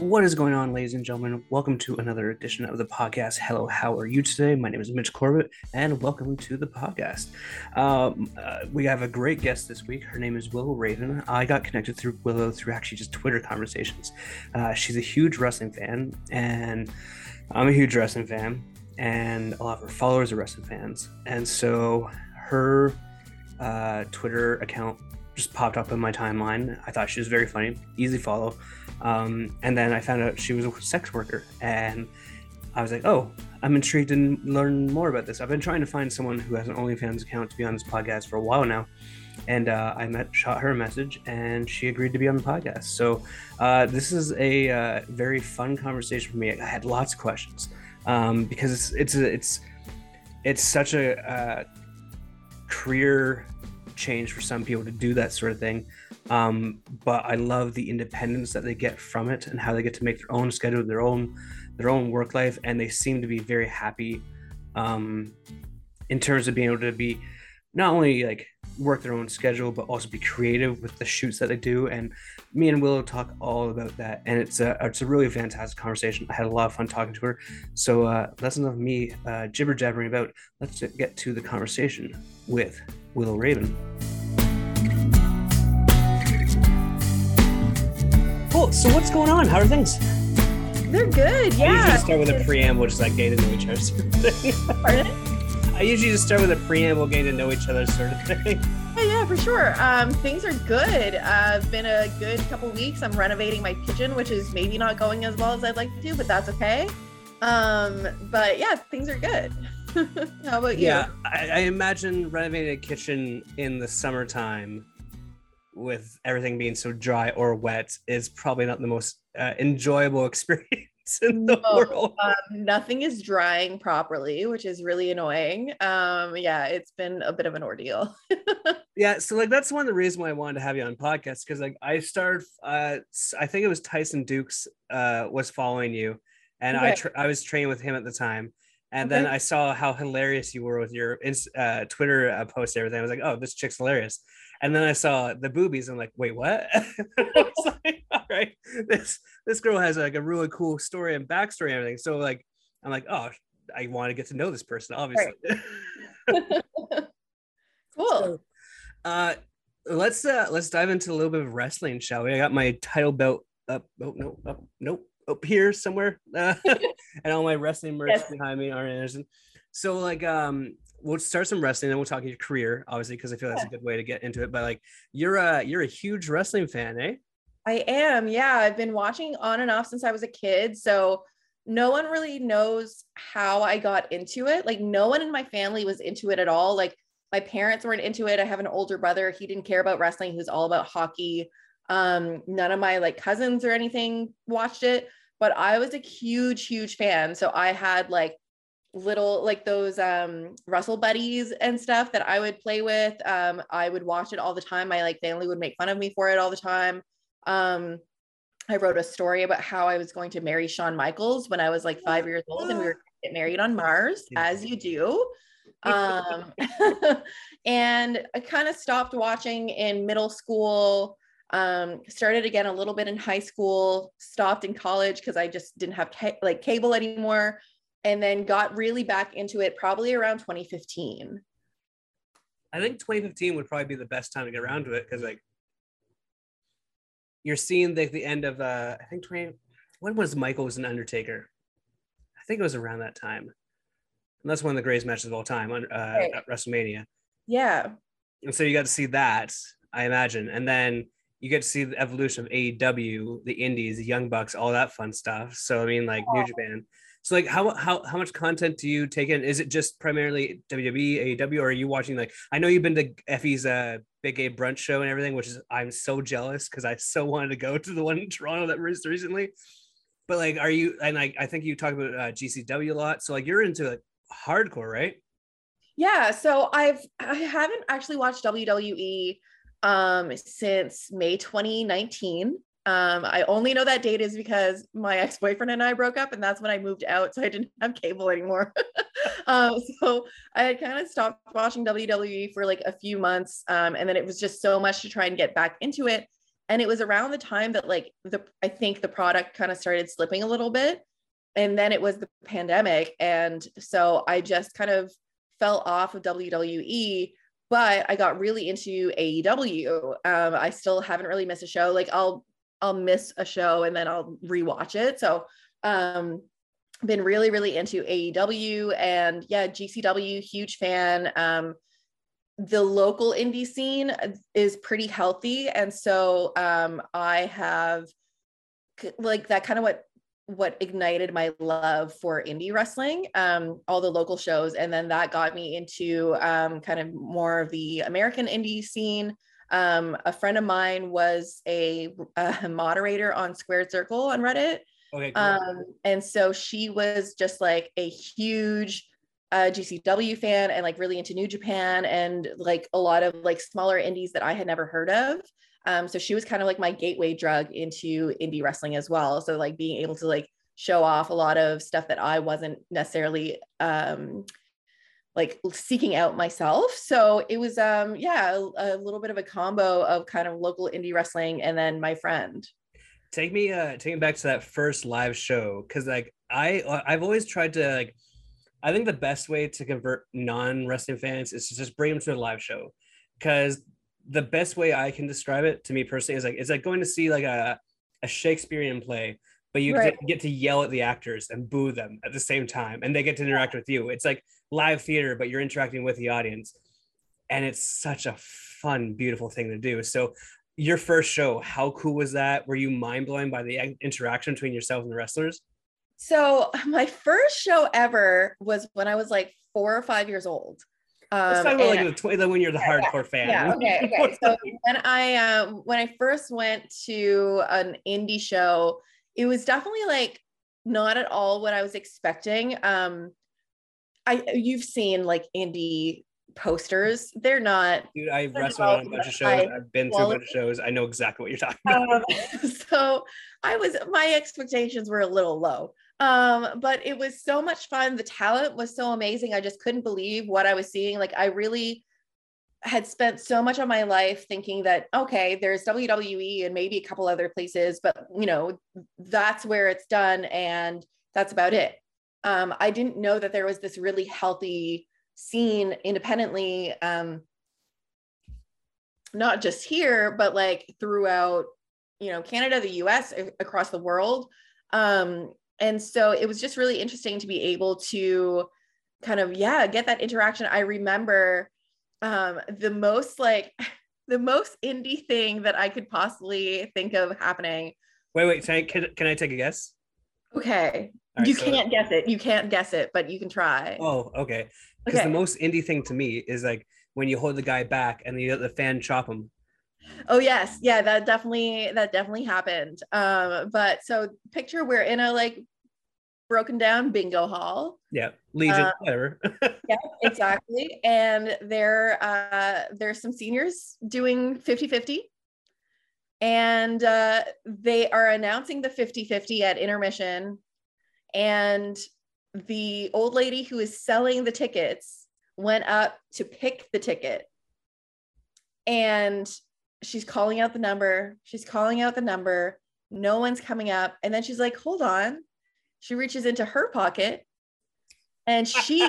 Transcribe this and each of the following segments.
What is going on, ladies and gentlemen? Welcome to another edition of the podcast. Hello, how are you today? My name is Mitch Corbett, and welcome to the podcast. Um, uh, we have a great guest this week. Her name is Willow Raven. I got connected through Willow through actually just Twitter conversations. Uh, she's a huge wrestling fan, and I'm a huge wrestling fan, and a lot of her followers are wrestling fans. And so her uh, Twitter account just popped up in my timeline. I thought she was very funny, easy follow. Um, and then I found out she was a sex worker, and I was like, oh, I'm intrigued to learn more about this. I've been trying to find someone who has an OnlyFans account to be on this podcast for a while now. And uh, I met, shot her a message, and she agreed to be on the podcast. So uh, this is a uh, very fun conversation for me. I had lots of questions um, because it's it's it's it's such a uh, career change for some people to do that sort of thing. Um, but I love the independence that they get from it and how they get to make their own schedule, their own their own work life, and they seem to be very happy um, in terms of being able to be not only like work their own schedule but also be creative with the shoots that they do. And me and willow talk all about that and it's a it's a really fantastic conversation. I had a lot of fun talking to her. So uh that's enough of me uh jibber jabbering about. Let's get to the conversation with willow raven cool so what's going on how are things they're good yeah I usually start with a preamble just like getting to know each other Pardon? I usually just start with a preamble, getting to know each other, sort of thing. Yeah, yeah, for sure. Um, things are good. Uh, been a good couple weeks. I'm renovating my kitchen, which is maybe not going as well as I'd like to, do, but that's okay. Um, but yeah, things are good. How about you? Yeah, I, I imagine renovating a kitchen in the summertime with everything being so dry or wet is probably not the most uh, enjoyable experience in the No, world. um, nothing is drying properly, which is really annoying. Um, yeah, it's been a bit of an ordeal. Yeah, so like that's one of the reasons why I wanted to have you on podcast because like I started, uh, I think it was Tyson Dux uh, was following you, and I tra- I was training with him at the time, and then I saw how hilarious you were with your uh, Twitter uh, post and everything. I was like, oh, this chick's hilarious, and then I saw the boobies. I'm like, wait, what? I was like, all right, this this girl has like a really cool story and backstory and everything. So like, I'm like, oh, I want to get to know this person, obviously. cool. So, uh, let's uh let's dive into a little bit of wrestling, shall we? I got my title belt up. Oh no, up, nope, up here somewhere, uh, and all my wrestling merch Yes. behind me. Arn Anderson. So like, um, we'll start some wrestling, then we'll talk your career, obviously, because I feel that's a good way to get into it. But like, you're a you're a huge wrestling fan, eh? I am. Yeah, I've been watching on and off since I was a kid. So no one really knows how I got into it. Like no one in my family was into it at all. Like my parents weren't into it. I have an older brother. He didn't care about wrestling. He was all about hockey. Um, none of my like cousins or anything watched it, but I was a huge, huge fan. So I had like little like those um Wrestle Buddies and stuff that I would play with. Um, I would watch it all the time. My like family would make fun of me for it all the time. Um, I wrote a story about how I was going to marry Shawn Michaels when I was like five years old, and we were going to get married on Mars, as you do. Um, and I kind of stopped watching in middle school. Um, started again a little bit in high school. Stopped in college because I just didn't have ca- like cable anymore, and then got really back into it probably around 2015. I think 2015 would probably be the best time to get around to it because like you're seeing like the end of uh I think 20 when was Michael was an Undertaker? I think it was around that time. And that's one of the greatest matches of all time on uh, Right. at WrestleMania. Yeah, And so you got to see that, I imagine. And then you get to see the evolution of AEW, the indies, the Young Bucks, all that fun stuff. So I mean like New Japan. So like how how how much content do you take in? Is it just primarily WWE, AEW, or are you watching like I know you've been to Effy's uh Big Gay Brunch show and everything, which is I'm so jealous because I so wanted to go to the one in Toronto that was recently. But like, are you? And I I think you talk about uh, GCW a lot. So like, you're into like hardcore, right? Yeah, so I've I haven't actually watched WWE um since May 2019. Um I only know that date is because my ex-boyfriend and I broke up and that's when I moved out so I didn't have cable anymore. um so I had kind of stopped watching WWE for like a few months um and then it was just so much to try and get back into it and it was around the time that like the i think the product kind of started slipping a little bit and then it was the pandemic and so i just kind of fell off of wwe but i got really into aew um, i still haven't really missed a show like i'll i'll miss a show and then i'll rewatch it. So um been really really into aew and yeah gcw huge fan. Um the local indie scene is pretty healthy. And so um i have like that kind of what what ignited my love for indie wrestling um all the local shows. And then that got me into um kind of more of the american indie scene um a friend of mine was a, a moderator on squared circle on reddit okay cool. um and so she was just like a huge a GCW fan and like really into New Japan and like a lot of like smaller indies that I had never heard of. Um, so she was kind of like my gateway drug into indie wrestling as well. So like being able to like show off a lot of stuff that I wasn't necessarily um like seeking out myself. So it was um yeah, a, a little bit of a combo of kind of local indie wrestling and then my friend. Take me uh take me back to that first live show cuz like I I've always tried to like I think the best way to convert non wrestling fans is to just bring them to a live show, because the best way I can describe it to me personally is like it's like going to see like a a Shakespearean play, but you right. get to yell at the actors and boo them at the same time, and they get to interact with you. It's like live theater, but you're interacting with the audience, and it's such a fun, beautiful thing to do. So your first show, how cool was that? Were you mind blown by the interaction between yourself and the wrestlers? So my first show ever was when I was like four or five years old. Um, Let's talk about like the tw- when you're the yeah, hardcore fan. Yeah, okay, okay. So when I uh, when I first went to an indie show, it was definitely like not at all what I was expecting. Um, I you've seen like indie posters. They're not. Dude, I wrestled on a bunch of shows. I, have been through a bunch of shows. I know exactly what you're talking about. Um, so I was my expectations were a little low. Um, but it was so much fun. The talent was so amazing. I just couldn't believe what I was seeing. Like I really had spent so much of my life thinking that okay, there's WWE and maybe a couple other places, but you know, that's where it's done and that's about it. Um, I didn't know that there was this really healthy scene independently, um, not just here, but like throughout, you know, Canada, the US, across the world. Um, and so it was just really interesting to be able to kind of yeah get that interaction. I remember um the most like the most indie thing that i could possibly think of happening. Wait wait can, can, can i take a guess? Okay right, you so can't guess it you can't guess it but you can try oh okay because okay. the most indie thing to me is like when you hold the guy back and the, the fan chop him Oh yes, yeah, that definitely that definitely happened. Um, but so picture we're in a like broken down bingo hall. Yeah, Legion, uh, whatever. yeah, exactly. And there uh there's some seniors doing 50-50. And uh they are announcing the 50-50 at intermission. And the old lady who is selling the tickets went up to pick the ticket. And she's calling out the number. She's calling out the number. No one's coming up. And then she's like, hold on. She reaches into her pocket and she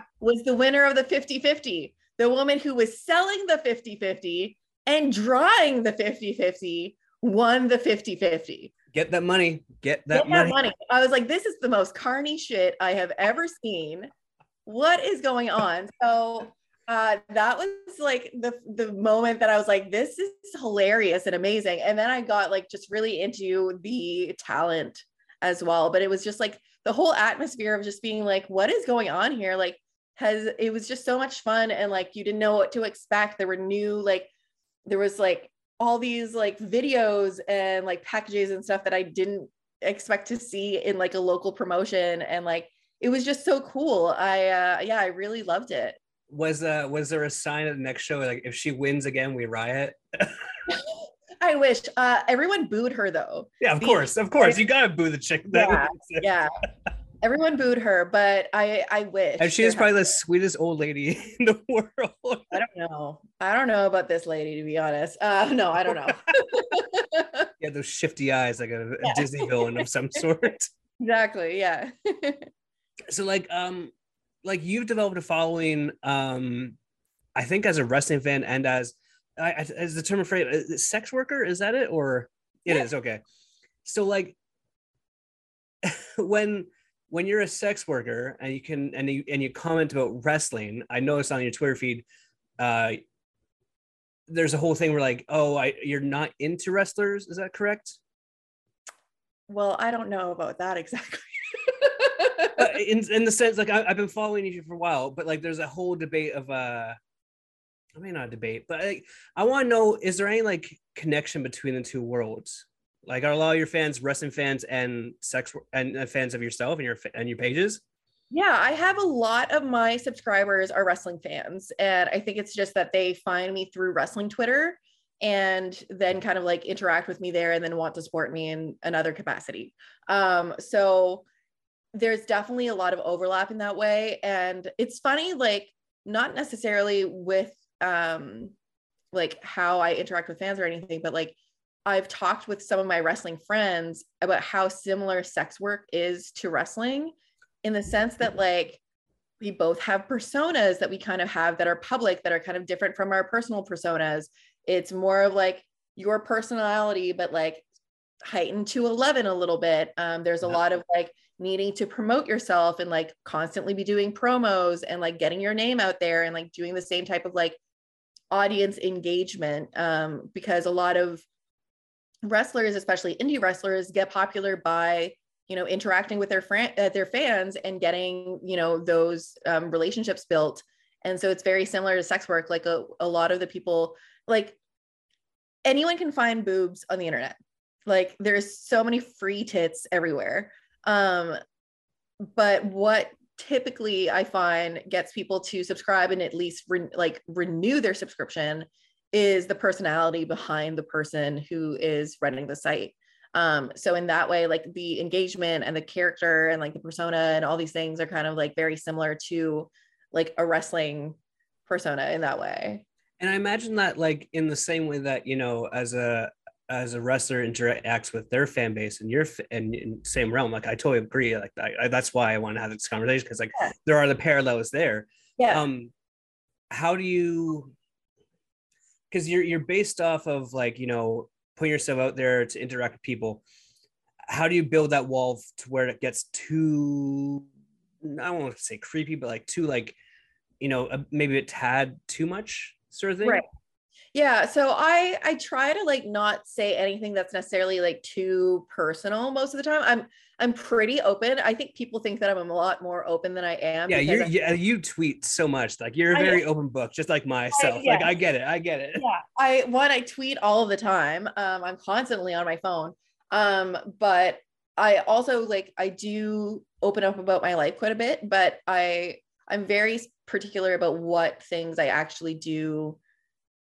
was the winner of the 50 50. The woman who was selling the 50 50 and drawing the 50 50 won the 50 50. Get that money. Get that, Get money. money. I was like, this is the most carny shit I have ever seen. What is going on? So uh, that was like the the moment that I was like, this is hilarious and amazing. And then I got like just really into the talent as well. But it was just like the whole atmosphere of just being like, what is going on here? Like, has it was just so much fun and like you didn't know what to expect. There were new like there was like all these like videos and like packages and stuff that I didn't expect to see in like a local promotion. And like it was just so cool. I uh yeah, I really loved it. Was uh was there a sign at the next show like if she wins again we riot? I wish. Uh everyone booed her though. Yeah of the, course of course. You gotta boo the chick yeah, yeah everyone booed her but i i wish and she is probably the sweetest old lady in the world i don't know i don't know about this lady to be honest uh no i don't know yeah, those shifty eyes, like a, a yeah. Disney villain of some sort. Exactly. Yeah. so, like, um, like you've developed a following, um, I think as a wrestling fan and as, I, as the term afraid, uh, sex worker is that it or it yeah. is okay. So, like, when when you're a sex worker and you can and you and you comment about wrestling, I noticed on your Twitter feed, uh, there's a whole thing where like, oh, I you're not into wrestlers. Is that correct? Well, I don't know about that exactly. in in the sense, like I, have been following you for a while, but like there's a whole debate of uh, I mean not a debate, but like, I want to know: is there any like connection between the two worlds? Like, are a lot of your fans wrestling fans and sex and uh, fans of yourself and your and your pages? Yeah, I have a lot of my subscribers are wrestling fans, and I think it's just that they find me through wrestling Twitter and then kind of like interact with me there and then want to support me in another capacity. Um, so there's definitely a lot of overlap in that way. And it's funny, like, not necessarily with um like how I interact with fans or anything, but like I've talked with some of my wrestling friends about how similar sex work is to wrestling in the sense that like we both have personas that we kind of have that are public that are kind of different from our personal personas. It's more of like your personality, but like heightened to 11 a little bit. Um, there's a yeah. lot of like needing to promote yourself and like constantly be doing promos and like getting your name out there and like doing the same type of like audience engagement um, because a lot of wrestlers, especially indie wrestlers, get popular by you know interacting with their uh, their fans and getting you know those um, relationships built. And so it's very similar to sex work. Like a, a lot of the people, like anyone can find boobs on the internet. Like there's so many free tits everywhere. Um, but what typically I find gets people to subscribe and at least re- like renew their subscription is the personality behind the person who is running the site. Um, so in that way, like the engagement and the character and like the persona and all these things are kind of like very similar to like a wrestling persona in that way. And I imagine that like in the same way that, you know, as a as a wrestler interacts with their fan base and your and in same realm, like I totally agree. Like I, I, that's why I want to have this conversation because like yeah. there are the parallels there. Yeah. Um, how do you because you're you're based off of like you know putting yourself out there to interact with people. How do you build that wall to where it gets too i to say creepy but like too like you know maybe a tad too much sort of thing? Right yeah so i i try to like not say anything that's necessarily like too personal most of the time. I'm i'm pretty open. I think people think that i'm a lot more open than i am yeah you yeah you tweet so much like you're a very open book just like myself I, yeah. like i get it i get it. Yeah i one i tweet all of the time um i'm constantly on my phone um but i also like i do open up about my life quite a bit but i i'm very particular about what things i actually do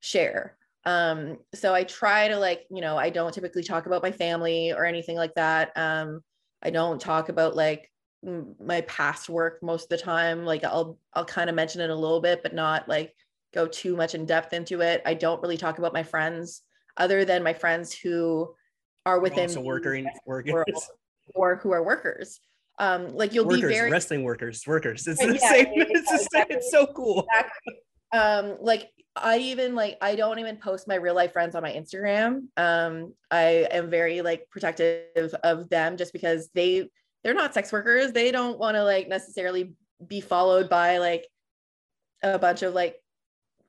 share. Um, so I try to like, you know, I don't typically talk about my family or anything like that. Um, I don't talk about like my past work most of the time. Like I'll I'll kind of mention it a little bit, but not like go too much in depth into it. I don't really talk about my friends other than my friends who are within also working workers or who are workers. Um, like you'll workers, be very wrestling workers, workers. It's the yeah, same. Yeah, it's, the same. it's so cool. Exactly. Um, like I even like I don't even post my real life friends on my Instagram. Um, I am very like protective of them just because they they're not sex workers. They don't want to like necessarily be followed by like a bunch of like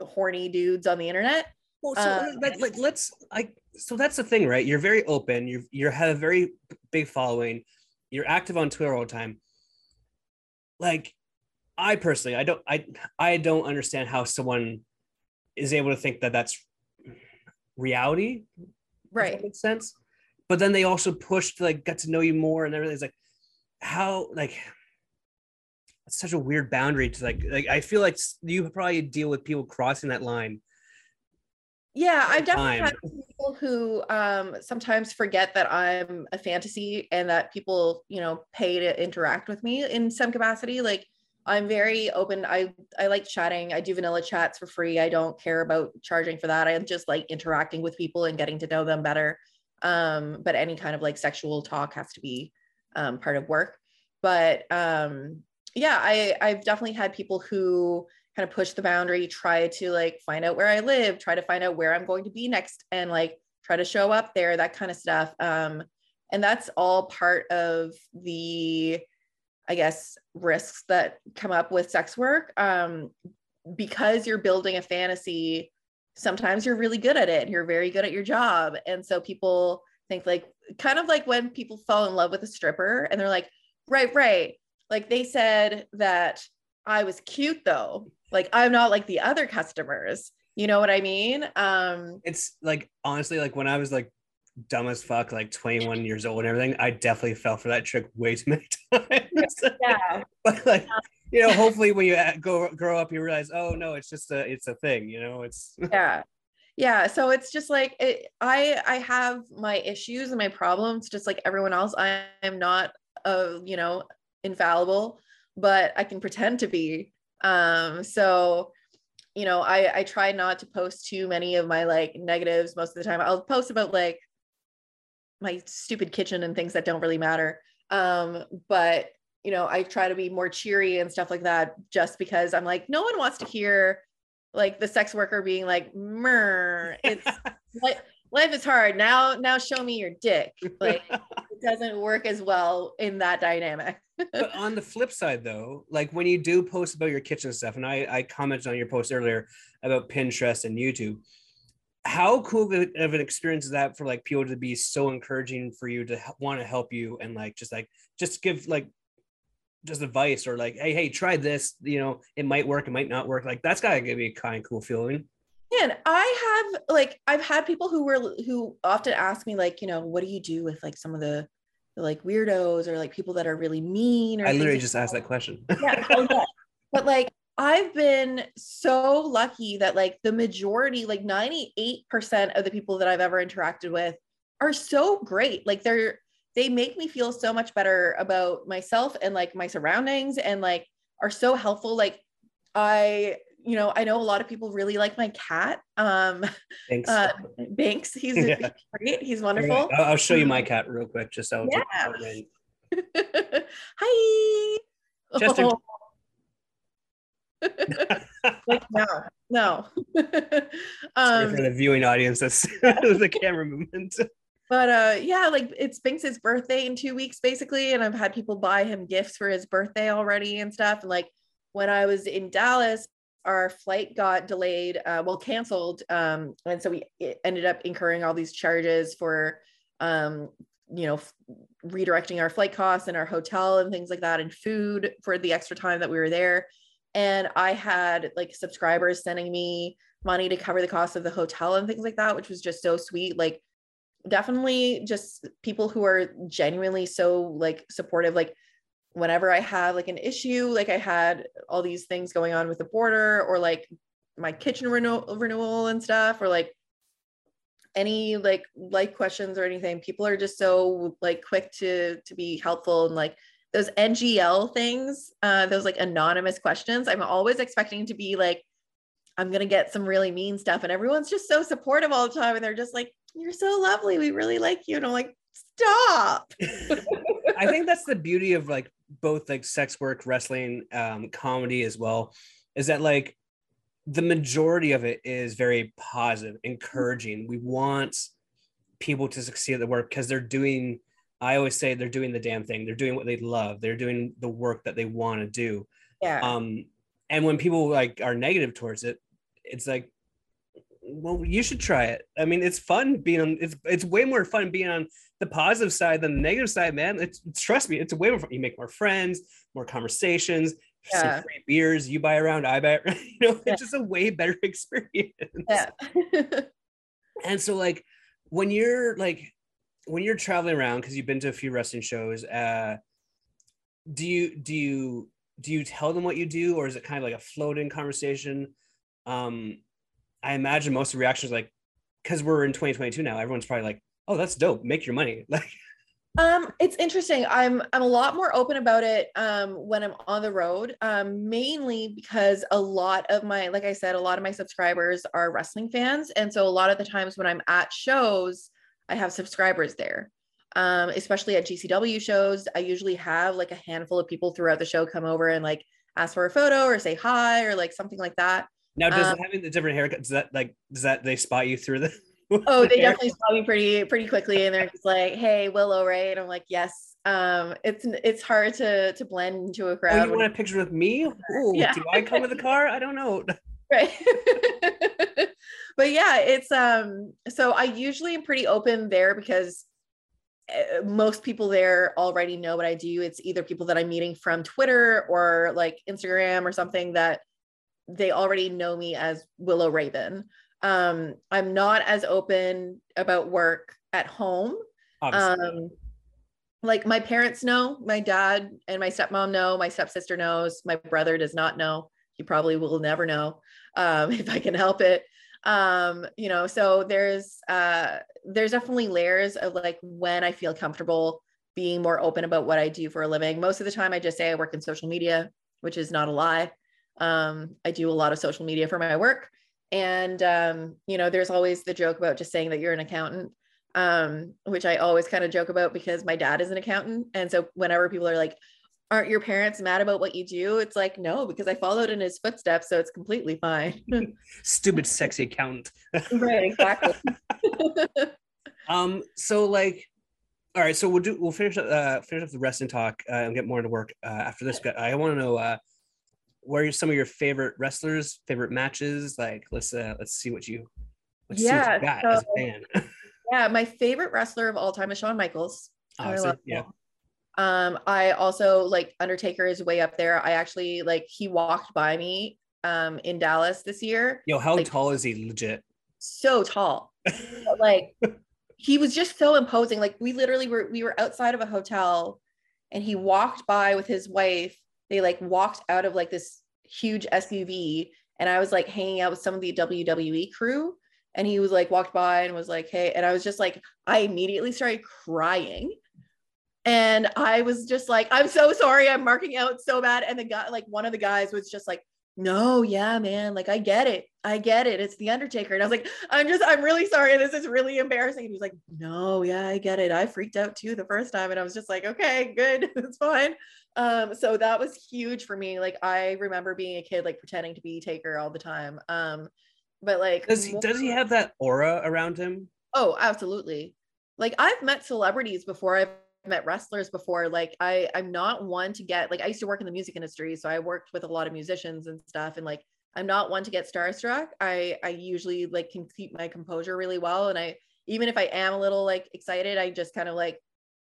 horny dudes on the internet. Well, so um, like, like let's like so that's the thing, right? You're very open. You you have a very big following. You're active on Twitter all the time. Like, I personally, I don't, I I don't understand how someone is able to think that that's reality right. makes sense. But then they also pushed like got to know you more and everything. It's like how like it's such a weird boundary to like like i feel like you probably deal with people crossing that line. Yeah i've definitely had people who um sometimes forget that i'm a fantasy and that people you know pay to interact with me in some capacity. Like I'm very open. I I like chatting. I do vanilla chats for free. I don't care about charging for that. I just like interacting with people and getting to know them better. Um, but any kind of like sexual talk has to be um, part of work. But um, yeah, I I've definitely had people who kind of push the boundary, try to like find out where I live, try to find out where I'm going to be next, and like try to show up there, that kind of stuff. Um, and that's all part of the, I guess, risks that come up with sex work. Um, because you're building a fantasy, sometimes you're really good at it. And you're very good at your job, and so people think like kind of like when people fall in love with a stripper and they're like, right, right. Like they said that I was cute though. Like I'm not like the other customers. You know what I mean? Um it's like honestly, like when I was like dumb as fuck, like 21 years old and everything, I definitely fell for that trick way too many times. Yeah. but like you know, hopefully when you go grow up, you realize, oh no, it's just a it's a thing, you know, it's yeah yeah so it's just like it, i i have my issues and my problems just like everyone else i am not a, you know infallible but i can pretend to be um so you know i i try not to post too many of my like negatives most of the time i'll post about like my stupid kitchen and things that don't really matter um but you know i try to be more cheery and stuff like that just because i'm like no one wants to hear like the sex worker being like, "Mer, it's like life is hard now. Now show me your dick." Like it doesn't work as well in that dynamic. but on the flip side, though, like when you do post about your kitchen stuff, and I I commented on your post earlier about Pinterest and YouTube. How cool of an experience is that for like people to be so encouraging for you to want to help you and like just like just give like just advice or like, hey, hey, try this. You know, it might work, it might not work. Like that's gotta give me a kind of cool feeling. And I have like I've had people who were who often ask me like, you know, what do you do with like some of the, like weirdos or like people that are really mean? Or I literally just asked that question. yeah, oh, yeah. But like I've been so lucky that like the majority, like 98% of the people that I've ever interacted with are so great. Like they're they make me feel so much better about myself and like my surroundings and like are so helpful like i you know i know a lot of people really like my cat um Thanks. Uh, Binks he's, yeah. he's great he's wonderful I'll, I'll, show you my cat real quick just so yeah. hi Chester. Oh. like no no. Um, for the viewing audience that's the camera movement. But uh yeah like it's Binks's birthday in two weeks basically and I've had people buy him gifts for his birthday already and stuff. And like when I was in Dallas our flight got delayed uh, well canceled um and so we ended up incurring all these charges for um you know f- redirecting our flight costs and our hotel and things like that and food for the extra time that we were there and I had like subscribers sending me money to cover the cost of the hotel and things like that which was just so sweet. Like definitely just people who are genuinely so like supportive. Like whenever i have like an issue like i had all these things going on with the border or like my kitchen renewal and stuff or like any like like questions or anything people are just so like quick to to be helpful and like those ngl things uh those like anonymous questions i'm always expecting to be like i'm gonna get some really mean stuff and everyone's just so supportive all the time and they're just like you're so lovely. We really like you. And I'm like, stop. I think that's the beauty of like both like sex work, wrestling, um, comedy as well, is that like the majority of it is very positive, encouraging. We want people to succeed at the work because they're doing, I always say they're doing the damn thing. They're doing what they love. They're doing the work that they want to do. Yeah. Um, and when people like are negative towards it, it's like well, you should try it. I mean, it's fun being on. It's it's way more fun being on the positive side than the negative side, man. It's, trust me, it's way more fun. You make more friends, more conversations, yeah. some free beers. You buy around, I buy. Around, you know, yeah. it's just a way better experience. Yeah. and so, like, when you're like, when you're traveling around because you've been to a few wrestling shows, uh, do you do you do you tell them what you do, or is it kind of like a floating conversation? Um, I imagine most of the reactions like because we're in 2022 now, everyone's probably like, "Oh, that's dope. Make your money." Like, um, it's interesting. I'm I'm a lot more open about it um when I'm on the road. Um, mainly because a lot of my, like I said, a lot of my subscribers are wrestling fans, and so a lot of the times when I'm at shows, I have subscribers there. Um, especially at GCW shows, I usually have like a handful of people throughout the show come over and like ask for a photo or say hi or like something like that. Now, does Um, having the different haircuts does that like does that they spot you through the? Oh, the they hair? definitely spot me pretty pretty quickly, and they're just like, "Hey, Willow, right?" And I'm like, "Yes." Um, it's it's hard to to blend into a Oh, crowd. you want a picture with me? Ooh, Yeah. do I come with a car? I don't know. right but yeah it's um so i usually am pretty open there because uh, most people there already know what i do. It's either people that i'm meeting from twitter or like instagram or something that they already know me as willow raven. Um i'm not as open about work at home. Obviously. um like my parents know my dad and my stepmom know my stepsister knows my brother does not know. He probably will never know um if i can help it um you know so there's uh there's definitely layers of like when i feel comfortable being more open about what i do for a living. Most of the time i just say i work in social media which is not a lie. Um i do a lot of social media for my work. And um you know there's always the joke about just saying that you're an accountant um, which I always kind of joke about because my dad is an accountant. And so whenever people are like, aren't your parents mad about what you do? It's like, no, because I followed in his footsteps. So it's completely fine. Stupid sexy accountant. right, exactly. Um, so like, all right, so we'll do we'll finish up uh finish up the wrestling talk uh, and get more into work uh, after this. But I want to know uh what are some of your favorite wrestlers, favorite matches? Like, let's uh let's see what you let's see what Yeah, you got as a fan. yeah, my favorite wrestler of all time is Shawn Michaels. I love yeah. him. Um, I also like Undertaker is way up there. I actually like he walked by me um in Dallas this year. Yo, how Like- tall is he? Legit. so tall. Like he was just so imposing. Like we literally were we were outside of a hotel and he walked by with his wife. They like walked out of like this huge SUV and I was like hanging out with some of the WWE crew and he was like walked by and was like, "Hey." And I was just like I immediately started crying. And I was just like, I'm so sorry. I'm marking out so bad. And the guy, like one of the guys was just like, no, yeah, man. Like, I get it. I get it. It's the Undertaker. And I was like, I'm just, I'm really sorry. This is really embarrassing. And he was like, no, yeah, I get it. I freaked out too the first time. And I was just like, okay, good. It's fine. Um, so that was huge for me. Like, I remember being a kid, like pretending to be Taker all the time. Um, but like, Does he does he have that aura around him? Oh, absolutely. Like I've met celebrities before. I've met wrestlers before. Like I, I'm not one to get like I used to work in the music industry, so I worked with a lot of musicians and stuff. And like I'm not one to get starstruck. I, I usually like can keep my composure really well. And I, even if I am a little like excited, I just kind of like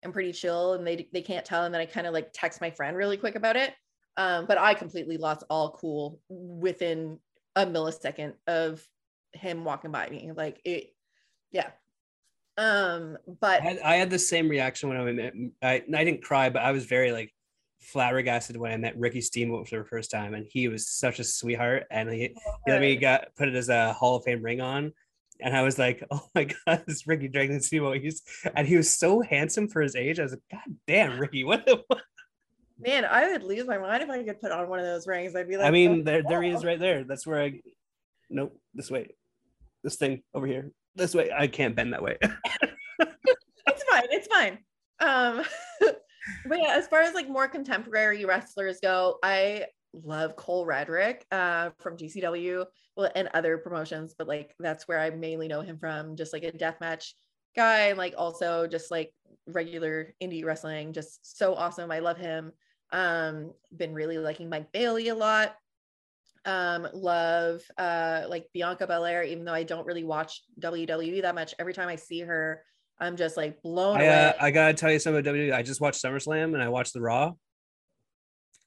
am pretty chill, and they they can't tell. And then I kind of like text my friend really quick about it. Um, but I completely lost all cool within a millisecond of him walking by me. Like it, yeah. Um, but I had, I had the same reaction when I met. I, I didn't cry, but I was very like flabbergasted when I met Ricky Steamboat for the first time, and he was such a sweetheart. And he, he let me got put it as a Hall of Fame ring on, and I was like, oh my god, this Ricky Dragon Steamboat. He's and he was so handsome for his age. I was like, god damn, Ricky, what? The, what? man, I would lose my mind if I could put on one of those rings. I'd be like, I mean, oh, there there he is right there. That's where I. Nope, this way. This thing over here. This way. I can't bend that way. it's fine. It's fine. Um, but yeah, as far as like more contemporary wrestlers go, I love Cole Radrick uh, from GCW well, and other promotions, but like that's where I mainly know him from, just like a deathmatch guy, like also just like regular indie wrestling, just so awesome. I love him. Um, been really liking Mike Bailey a lot. Um, love uh like Bianca Belair, even though I don't really watch WWE that much. Every time I see her, I'm just like blown I, away. uh, I gotta tell you something about WWE. I just watched SummerSlam and I watched the Raw.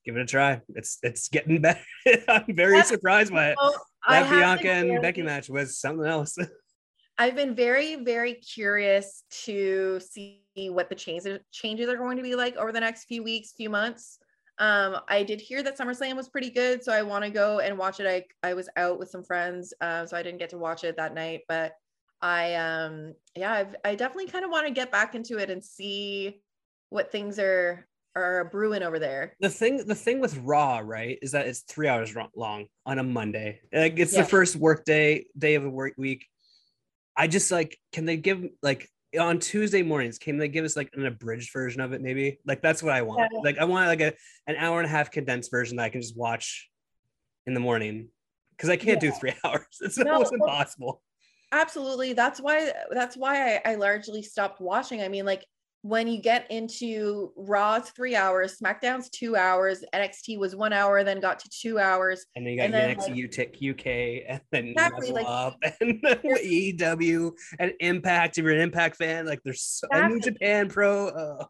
Give it a try. It's it's getting better. I'm very That's- surprised by it. I That Bianca and Becky match was something else. I've been very, very curious to see what the changes changes are going to be like over the next few weeks, few months. Um, I did hear that SummerSlam was pretty good, so I want to go and watch it. I I was out with some friends, um, so I didn't get to watch it that night, but I um yeah, I've, I definitely kind of want to get back into it and see what things are are brewing over there. the thing the thing with Raw, right, is that it's three hours long on a Monday. Like it's Yeah. the first work day day of the work week. I just like can they give like on Tuesday mornings, can they give us like an abridged version of it? Maybe like that's what I want. Yeah. Like I want like a an hour and a half condensed version that I can just watch in the morning because I can't yeah. do three hours. It's no, almost impossible. Absolutely. That's why. That's why I, I largely stopped watching. I mean, like when you get into Raw's three hours, SmackDown's two hours, NXT was one hour, then got to two hours, and then you got and then, NXT like, UK, and then exactly, like, up, and AEW and Impact. If you're an Impact fan, like there's so, exactly. New Japan Pro. Uh,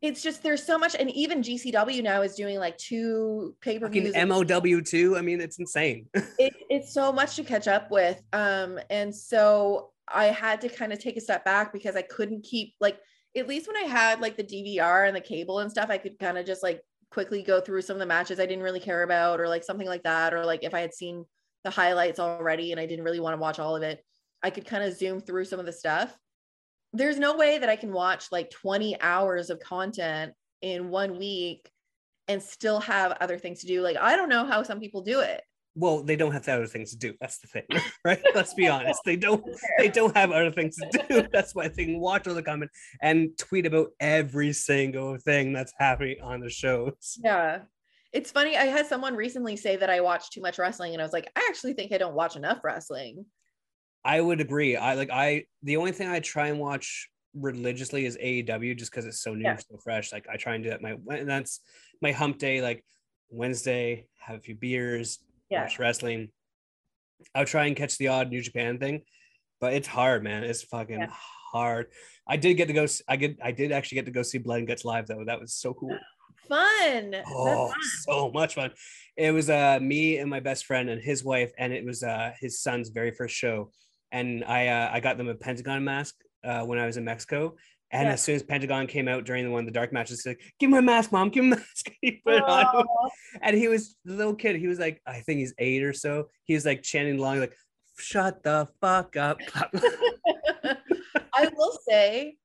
it's just there's so much, and even GCW now is doing like two pay per views. MLW too. I mean, it's insane. it, it's so much to catch up with, um, and so I had to kind of take a step back because I couldn't keep like at least when I had like the DVR and the cable and stuff, I could kind of just like quickly go through some of the matches I didn't really care about or like something like that. Or like if I had seen the highlights already and I didn't really want to watch all of it, I could kind of zoom through some of the stuff. There's no way that I can watch like 20 hours of content in one week and still have other things to do. Like, I don't know how some people do it well they don't have other things to do that's the thing right? Let's be honest they don't they don't have other things to do that's why they can watch all the comment and tweet about every single thing that's happening on the shows. Yeah it's funny i had someone recently say that i watch too much wrestling and i was like i actually think i don't watch enough wrestling. I would agree i like i the only thing i try and watch religiously is aew just because it's so new yeah. so fresh like i try and do that my and that's my hump day like wednesday have a few beers yeah. watch wrestling. I'll try and catch the odd New Japan thing, but it's hard, man. It's fucking yeah. hard. I did get to go. I get. I did actually get to go see Blood and Guts live though. That was so cool. Fun. Oh, fun. so much fun. It was uh me and my best friend and his wife, and it was uh his son's very first show. And I uh, I got them a Pentagon mask uh, when I was in Mexico, and yeah. as soon as Pentagon came out during the one of the dark matches, like, give him a mask, mom, give him a mask. he put it on. And he was the little kid. He was like, I think he's eight or so. He was like chanting along, like, shut the fuck up. I will say,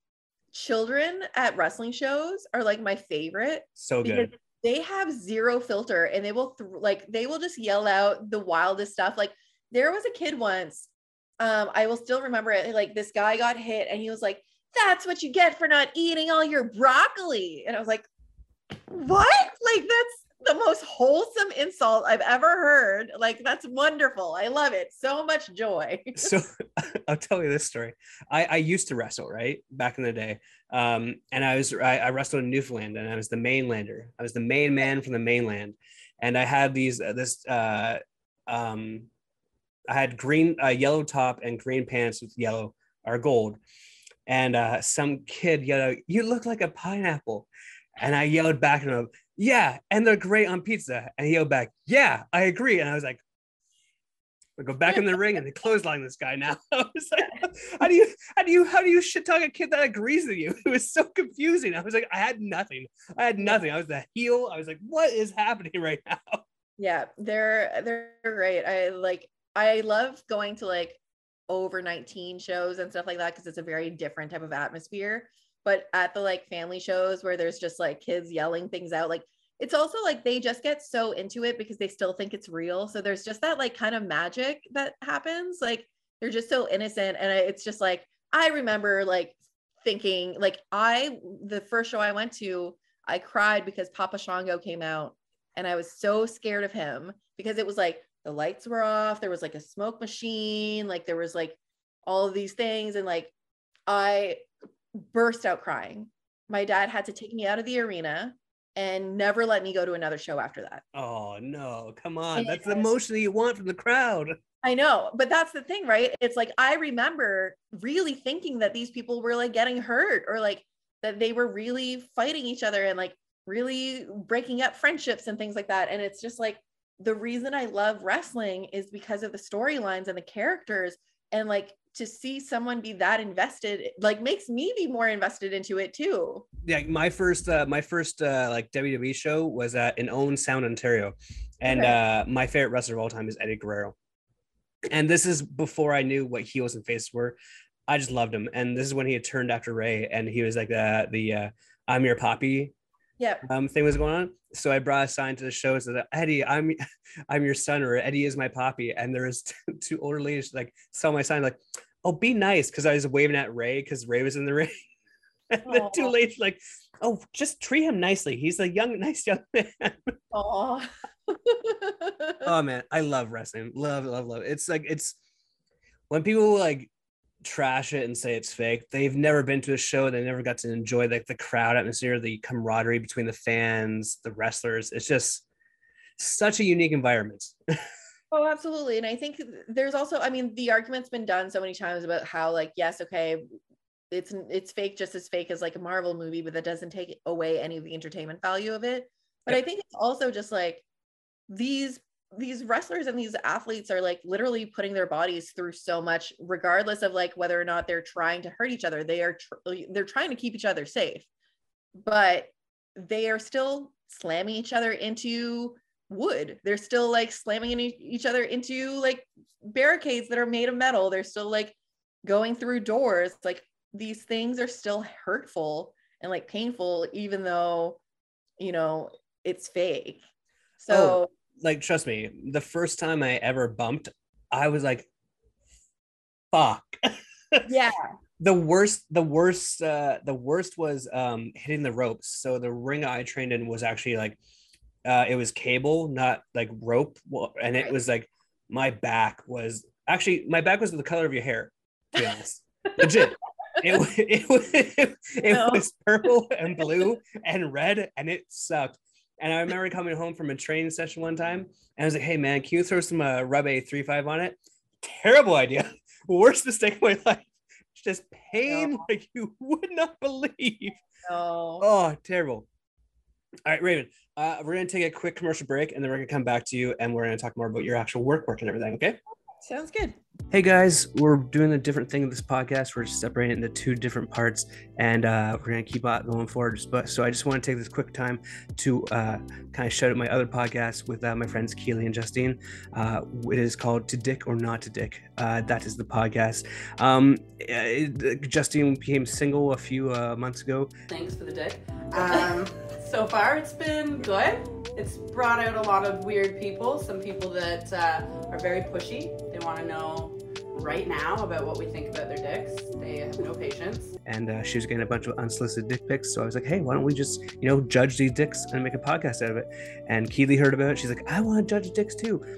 children at wrestling shows are like my favorite. So good. They have zero filter and they will th- like they will just yell out the wildest stuff. Like there was a kid once, um, I will still remember it. Like this guy got hit and he was like, that's what you get for not eating all your broccoli. And I was like, what? Like, that's the most wholesome insult I've ever heard. Like, that's wonderful. I love it. So much joy. so I'll tell you this story. I, I used to wrestle, right? Back in the day. Um, and I was, I, I wrestled in Newfoundland and I was the mainlander. I was the main man from the mainland. And I had these, uh, this, uh, um, I had green, uh, yellow top and green pants with yellow or gold and uh, some kid yelled, "You look like a pineapple," and I yelled back at him, "Yeah, and they're great on pizza." And he yelled back, "Yeah, I agree." And I was like, "We go back in the ring and they clothesline this guy now." I was like, "How do you, how do you, how do you shit talk a kid that agrees with you?" It was so confusing. I was like, I had nothing. I had nothing. I was the heel. I was like, "What is happening right now?" Yeah, they're they're great. I like. I love going to like over 19 shows and stuff like that because it's a very different type of atmosphere. But at the like family shows where there's just like kids yelling things out like it's also like they just get so into it because they still think it's real. So there's just that like kind of magic that happens. Like they're just so innocent and it's just like i remember like thinking like i the first show i went to i cried because papa shango came out and i was so scared of him because it was like the lights were off there was like a smoke machine like there was like all of these things and like i burst out crying. My dad had to take me out of the arena and never let me go to another show after that. Oh no come on and that's the emotion that you want from the crowd. I know but that's the thing right? It's like i remember really thinking that these people were like getting hurt or like that they were really fighting each other and like really breaking up friendships and things like that and it's just like the reason I love wrestling is because of the storylines and the characters and like to see someone be that invested like makes me be more invested into it too. Yeah, my first uh my first uh like WWE show was at in Owen Sound, Ontario. And okay. uh my favorite wrestler of all time is Eddie Guerrero. And this is before I knew what heels and faces were. I just loved him. And this is when he had turned after Rey, and he was like uh the uh I'm your poppy yeah um thing was going on so i brought a sign to the show said eddie i'm i'm your son or eddie is my poppy and there was two older ladies like saw my sign like "Oh, be nice," because I was waving at Rey because Rey was in the ring. and too Aw. late, like, "Oh, just treat him nicely. He's a young, nice young man." Oh man, I love wrestling. Love, love, love. It's like it's when people like trash it and say it's fake. They've never been to a show. They never got to enjoy like the crowd atmosphere, the camaraderie between the fans, the wrestlers. It's just such a unique environment. Oh, absolutely. And I think there's also, I mean, the argument's been done so many times about how, like, yes, okay, it's it's fake just as fake as like a Marvel movie, but that doesn't take away any of the entertainment value of it. But I think it's also just like these these wrestlers and these athletes are like literally putting their bodies through so much regardless of like whether or not they're trying to hurt each other. They are tr- uh, they're trying to keep each other safe but they are still slamming each other into wood. They're still like slamming in each other into like barricades that are made of metal. They're still like going through doors. Like these things are still hurtful and like painful even though you know it's fake. Oh, so Like, trust me, the first time I ever bumped, I was like, fuck. yeah. The worst the worst uh the worst was um hitting the ropes. So the ring i trained in was actually like uh it was cable not like rope. And it was like my back was actually my back was the color of your hair to be honest. Legit. It, wa- it, it No. was purple and blue and red and it sucked and i remember coming home from a training session one time and i was like hey man can you throw some uh, Rub A three five on it terrible idea worst mistake of my life just pain No. like you would not believe. no Oh, terrible. All right, Raven. Uh, we're gonna take a quick commercial break, and then we're gonna come back to you, and we're gonna talk more about your actual work, work, and everything. Okay. sounds good Hey guys, we're doing a different thing with this podcast. We're separating it into two different parts, and uh, we're gonna keep on going forward. But so I just want to take this quick time to uh, kind of shout out my other podcast with uh, my friends Keely and Justine. Uh, it is called "To Dick or Not to Dick." Uh, that is the podcast. Um, uh, Justine became single a few uh, months ago. Thanks for the dick. Um, so far, it's been good. It's brought out a lot of weird people. Some people that uh, are very pushy. They want to know right now about what we think about their dicks. They have no patience. and uh, she was getting a bunch of unsolicited dick pics. So I was like, hey, why don't we just, you know, judge these dicks and make a podcast out of it? And Keely heard about it. She's like, I want to judge dicks too.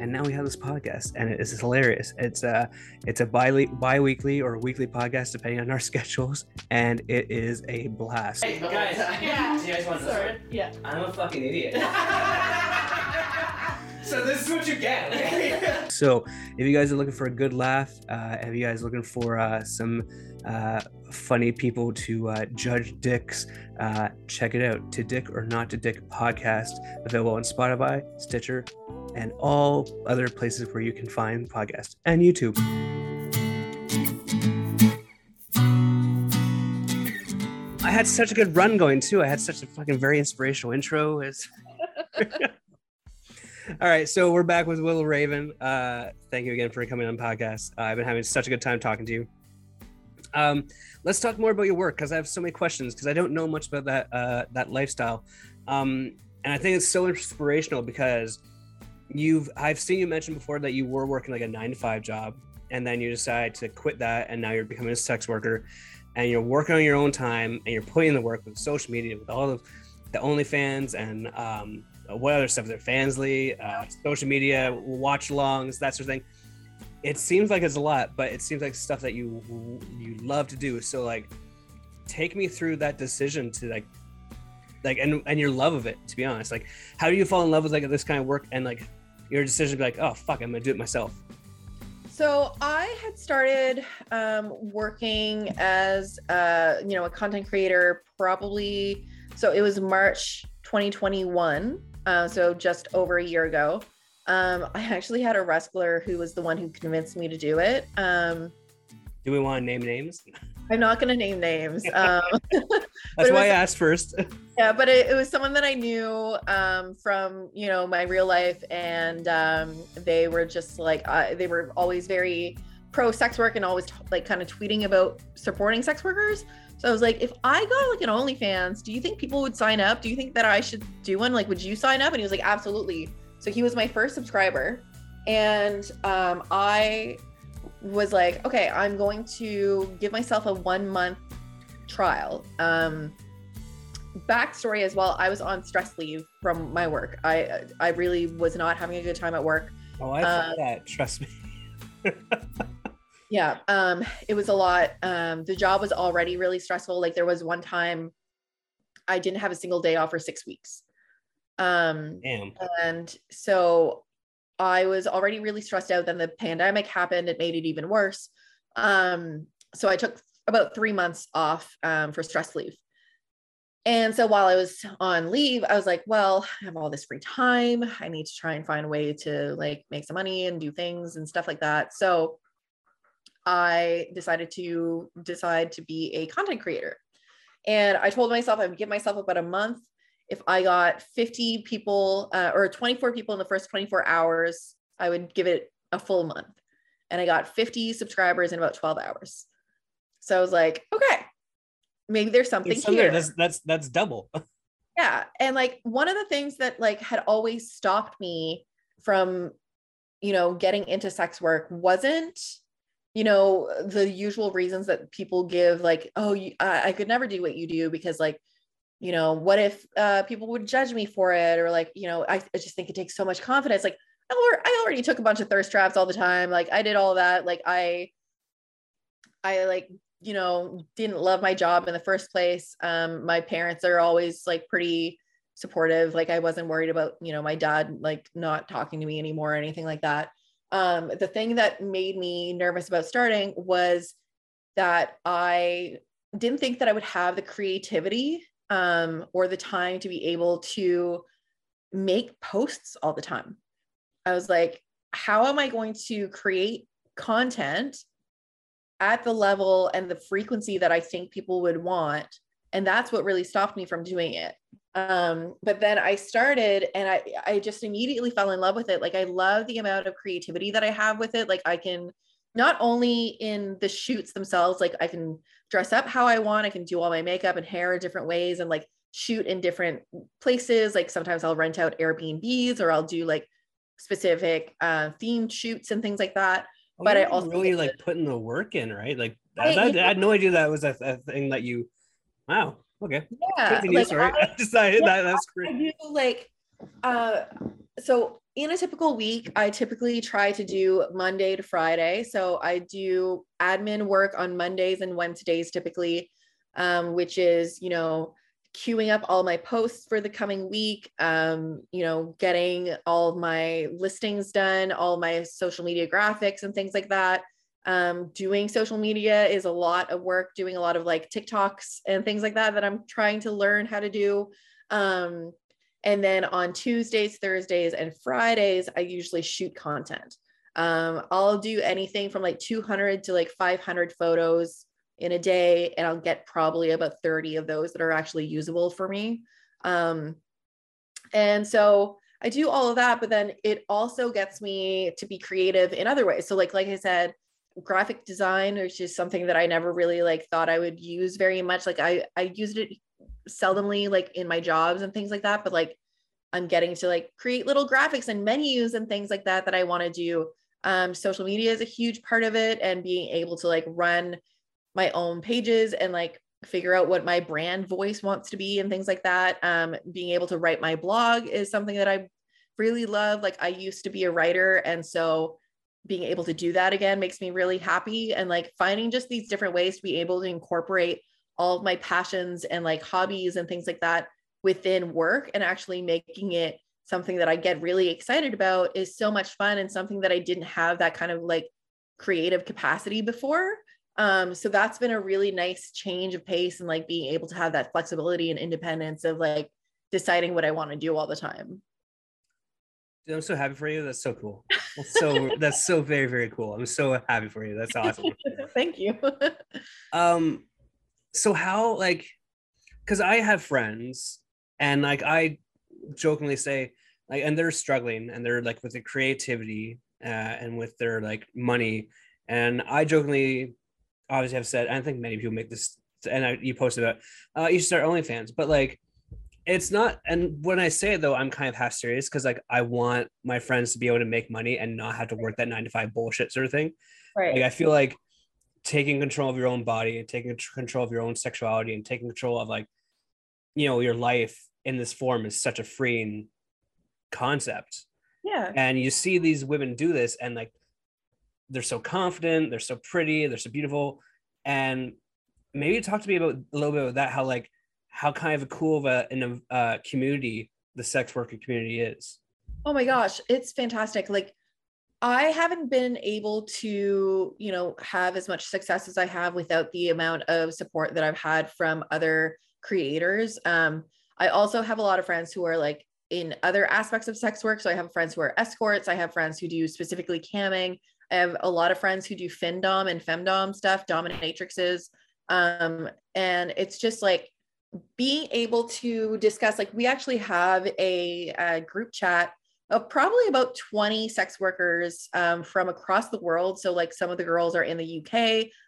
And now we have this podcast, and it is hilarious. It's a, it's a bi bi-weekly or weekly podcast depending on our schedules, and it is a blast. Hey, guys, Yeah. do you guys want this Sorry. one? Yeah. I'm a fucking idiot. so this is what you get. So if you guys are looking for a good laugh, uh, if you guys are looking for uh, some uh, funny people to uh, judge dicks, uh, check it out. To Dick or Not to Dick podcast, available on Spotify, Stitcher, and all other places where you can find podcasts and YouTube. I had such a good run going too. I had such a fucking very inspirational intro. All right, so we're back with Willow Raven. Uh, thank you again for coming on podcast. Uh, I've been having such a good time talking to you. Um, let's talk more about your work because I have so many questions because I don't know much about that uh, that lifestyle, um, and I think it's so inspirational because you've I've seen you mention before that you were working like a nine to five job and then you decide to quit that and now you're becoming a sex worker and you're working on your own time and you're putting in the work with social media with all of the OnlyFans and um, what other stuff there Fansly, uh, social media, watch alongs, that sort of thing. It seems like it's a lot, but it seems like stuff that you you love to do. So like, take me through that decision to like, like and and your love of it. To be honest, like, how do you fall in love with like this kind of work and like your decision to be like, oh fuck, I'm gonna do it myself. So I had started um, working as uh, you know a content creator probably. So it was March 2021. Uh, so just over a year ago. Um, I actually had a wrestler who was the one who convinced me to do it. Um, Do we want to name names? I'm not going to name names. Um, That's why I asked first. yeah, but it, it was someone that I knew um, from you know my real life, and um, they were just like uh, they were always very pro sex work and always like kind of tweeting about supporting sex workers. So I was like, if I got like an OnlyFans, do you think people would sign up? Do you think that I should do one? Like, would you sign up? And he was like, absolutely. So he was my first subscriber. And um, I was like, okay, I'm going to give myself a one month trial. Um, backstory as well, I was on stress leave from my work. I I really was not having a good time at work. Oh, I uh, that. Trust me. yeah um it was a lot um the job was already really stressful like there was one time i didn't have a single day off for six weeks um Damn. and so i was already really stressed out then the pandemic happened it made it even worse um so i took about three months off um, for stress leave and so while I was on leave, I was like, well, I have all this free time. I need to try and find a way to like make some money and do things and stuff like that. So I decided to decide to be a content creator. And I told myself I would give myself about a month. If I got 50 people uh, or 24 people in the first 24 hours, I would give it a full month. And I got 50 subscribers in about 12 hours. So I was like, okay, maybe there's something here. That's that's that's double. yeah. And like one of the things that like had always stopped me from, you know, getting into sex work wasn't you know the usual reasons that people give like oh you, I, I could never do what you do because like you know what if uh, people would judge me for it? Or like you know I, I just think it takes so much confidence. Like I already took a bunch of thirst traps all the time. Like I did all that. Like I I like you know didn't love my job in the first place. Um my parents are always like pretty supportive. Like I wasn't worried about you know my dad like not talking to me anymore or anything like that. Um, the thing that made me nervous about starting was that I didn't think that I would have the creativity um, or the time to be able to make posts all the time. I was like, how am I going to create content at the level and the frequency that I think people would want? And that's what really stopped me from doing it um but then i started and i i just immediately fell in love with it like i love the amount of creativity that i have with it like i can not only in the shoots themselves like i can dress up how i want i can do all my makeup and hair in different ways and like shoot in different places like sometimes i'll rent out airbnbs or i'll do like specific uh themed shoots and things like that oh, but i also really like putting the work in right like I, I, I had no idea that was a, a thing that you wow Okay. Yeah. Continue, like, I, I decided yeah, that that's great. I do like uh so in a typical week, I typically try to do Monday to Friday. So I do admin work on Mondays and Wednesdays typically, um, which is, you know, queuing up all my posts for the coming week, um, you know, getting all my listings done, all my social media graphics and things like that um, doing social media is a lot of work doing a lot of like tiktoks and things like that that i'm trying to learn how to do um, and then on tuesdays thursdays and fridays i usually shoot content. Um, i'll do anything from like 200 to like 500 photos in a day and i'll get probably about 30 of those that are actually usable for me. Um, and so I do all of that, but then it also gets me to be creative in other ways. So like like I said, graphic design which is something that i never really like thought i would use very much. Like i i used it seldomly like in my jobs and things like that but like i'm getting to like create little graphics and menus and things like that that i want to do. Um, social media is a huge part of it and being able to like run my own pages and like figure out what my brand voice wants to be and things like that. Um, being able to write my blog is something that i really love. Like i used to be a writer and so being able to do that again makes me really happy and like finding just these different ways to be able to incorporate all of my passions and like hobbies and things like that within work and actually making it something that I get really excited about is so much fun and something that I didn't have that kind of like creative capacity before. Um, so that's been a really nice change of pace and like being able to have that flexibility and independence of like deciding what I want to do all the time. I'm so happy for you. That's so cool. That's so that's so very very cool. I'm so happy for you. That's awesome. Thank you. um, so how like, because I have friends and like I jokingly say like, and they're struggling and they're like with the creativity uh, and with their like money And I jokingly, obviously, have said, I think many people make this, and I, you posted about, uh, you should start OnlyFans, but like, it's not. And when I say it though, I'm kind of half serious because like I want my friends to be able to make money and not have to work that nine to five bullshit sort of thing. Right. Like I feel like taking control of your own body and taking control of your own sexuality and taking control of like, you know, your life in this form is such a freeing concept. Yeah. And you see these women do this and like they're so confident, they're so pretty, they're so beautiful. And maybe talk to me about a little bit of that, how like how kind of a cool of a in a uh, community the sex worker community is. Oh my gosh, it's fantastic. Like I haven't been able to, you know, have as much success as I have without the amount of support that I've had from other creators. Um, I also have a lot of friends who are like in other aspects of sex work. So I have friends who are escorts. I have friends who do specifically camming. I have a lot of friends who do findom and femdom stuff, dominatrixes. Um, and it's just like being able to discuss, like we actually have a, a group chat of probably about 20 sex workers um, from across the world. So like some of the girls are in the UK,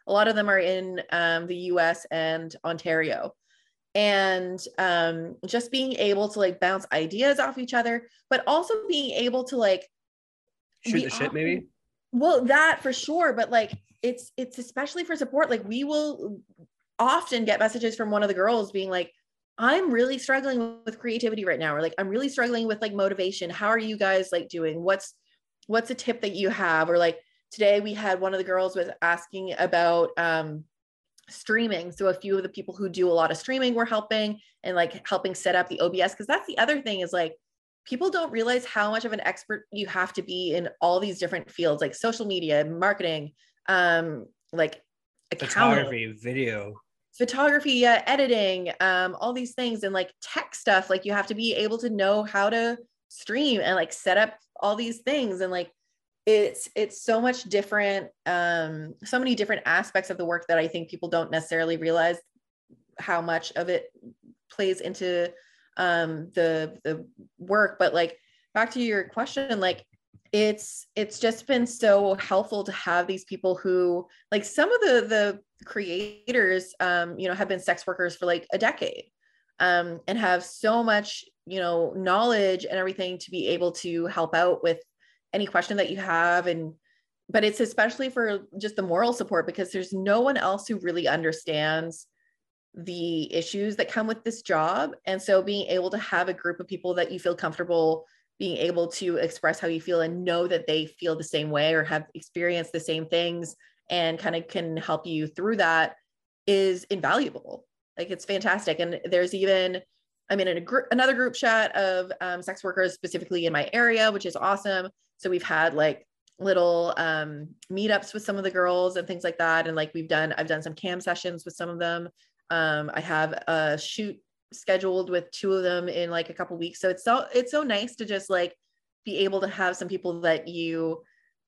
a lot of them are in um, the US and Ontario and um, just being able to like bounce ideas off each other, but also being able to like shoot the shit, maybe. Well, that for sure, but like it's it's especially for support. Like we will often get messages from one of the girls being like, "I'm really struggling with creativity right now," or like, "I'm really struggling with like motivation. How are you guys like doing? What's what's a tip that you have?" Or like today we had one of the girls was asking about um streaming. So a few of the people who do a lot of streaming were helping and like helping set up the OBS. Cause that's the other thing is like people don't realize how much of an expert you have to be in all these different fields like social media, marketing, um, like photography, video, photography, editing, um, all these things and like tech stuff. Like you have to be able to know how to stream and like set up all these things and like it's it's so much different um so many different aspects of the work that i think people don't necessarily realize how much of it plays into um the the work but like back to your question like it's it's just been so helpful to have these people who like some of the the creators um you know have been sex workers for like a decade um and have so much you know knowledge and everything to be able to help out with any question that you have. And but it's especially for just the moral support because there's no one else who really understands the issues that come with this job. And so being able to have a group of people that you feel comfortable being able to express how you feel and know that they feel the same way or have experienced the same things and kind of can help you through that is invaluable like it's fantastic and there's even i'm in a gr- another group chat of um, sex workers specifically in my area which is awesome so we've had like little um, meetups with some of the girls and things like that. And like we've done, I've done some cam sessions with some of them. Um, I have a shoot scheduled with two of them in like a couple weeks. So it's so it's so nice to just like be able to have some people that you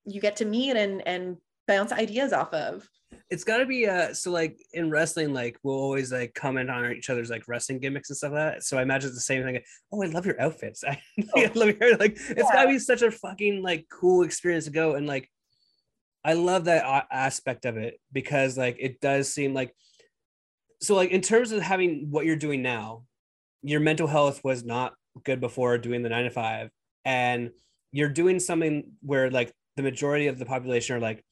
you get to meet and and bounce ideas off of it's got to be uh so like in wrestling like we'll always like comment on each other's like wrestling gimmicks and stuff like that so i imagine it's the same thing oh i love your outfits i, oh. love your like it's yeah. got to be such a fucking like cool experience to go and like i love that aspect of it because like it does seem like so like in terms of having what you're doing now your mental health was not good before doing the nine to five and you're doing something where like the majority of the population are like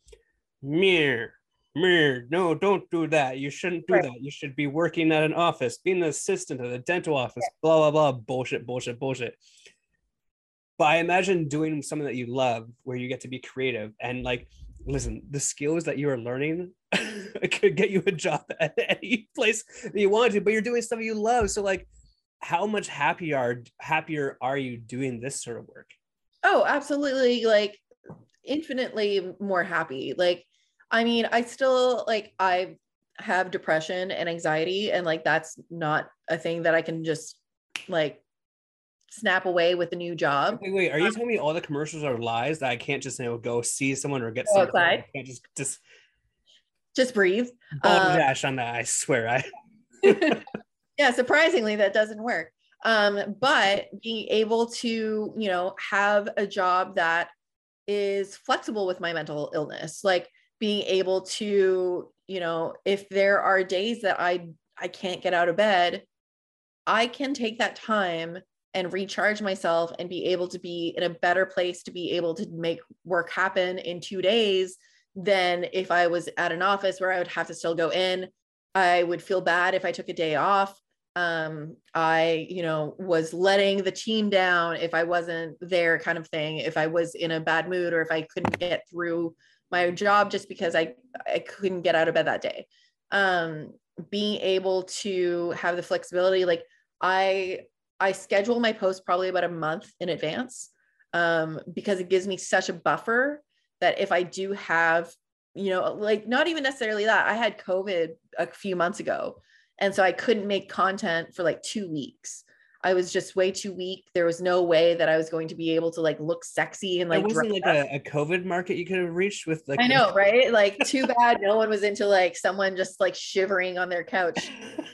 mere mere no don't do that. You shouldn't do right. that. You should be working at an office being an assistant at a dental office blah blah blah bullshit bullshit bullshit. But i imagine doing something that you love where you get to be creative and like listen the skills that you are learning could get you a job at any place that you want to but you're doing stuff you love. So like how much happier happier are you doing this sort of work? Oh absolutely like infinitely more happy. Like I mean, I still like I have depression and anxiety and like that's not a thing that I can just like snap away with a new job. Wait, wait, are you um, telling me all the commercials are lies that I can't just you know go see someone or get go outside? I can't just just just breathe. Um, dash on that, I swear. I yeah, surprisingly that doesn't work. Um, but being able to, you know, have a job that is flexible with my mental illness, like being able to you know if there are days that i i can't get out of bed i can take that time and recharge myself and be able to be in a better place to be able to make work happen in two days than if I was at an office where I would have to still go in. I would feel bad if I took a day off. Um, I, you know, was letting the team down if I wasn't there, kind of thing. If I was in a bad mood or if I couldn't get through my job just because I I couldn't get out of bed that day. Um, being able to have the flexibility, like I I schedule my post probably about a month in advance um, because it gives me such a buffer that if I do have, you know, like not even necessarily that, I had COVID a few months ago. And so I couldn't make content for like two weeks. I was just way too weak. There was no way that I was going to be able to like look sexy and like. It wasn't like a, a, COVID market you could have reached with like. I know, right? Like, too bad no one was into like someone just like shivering on their couch.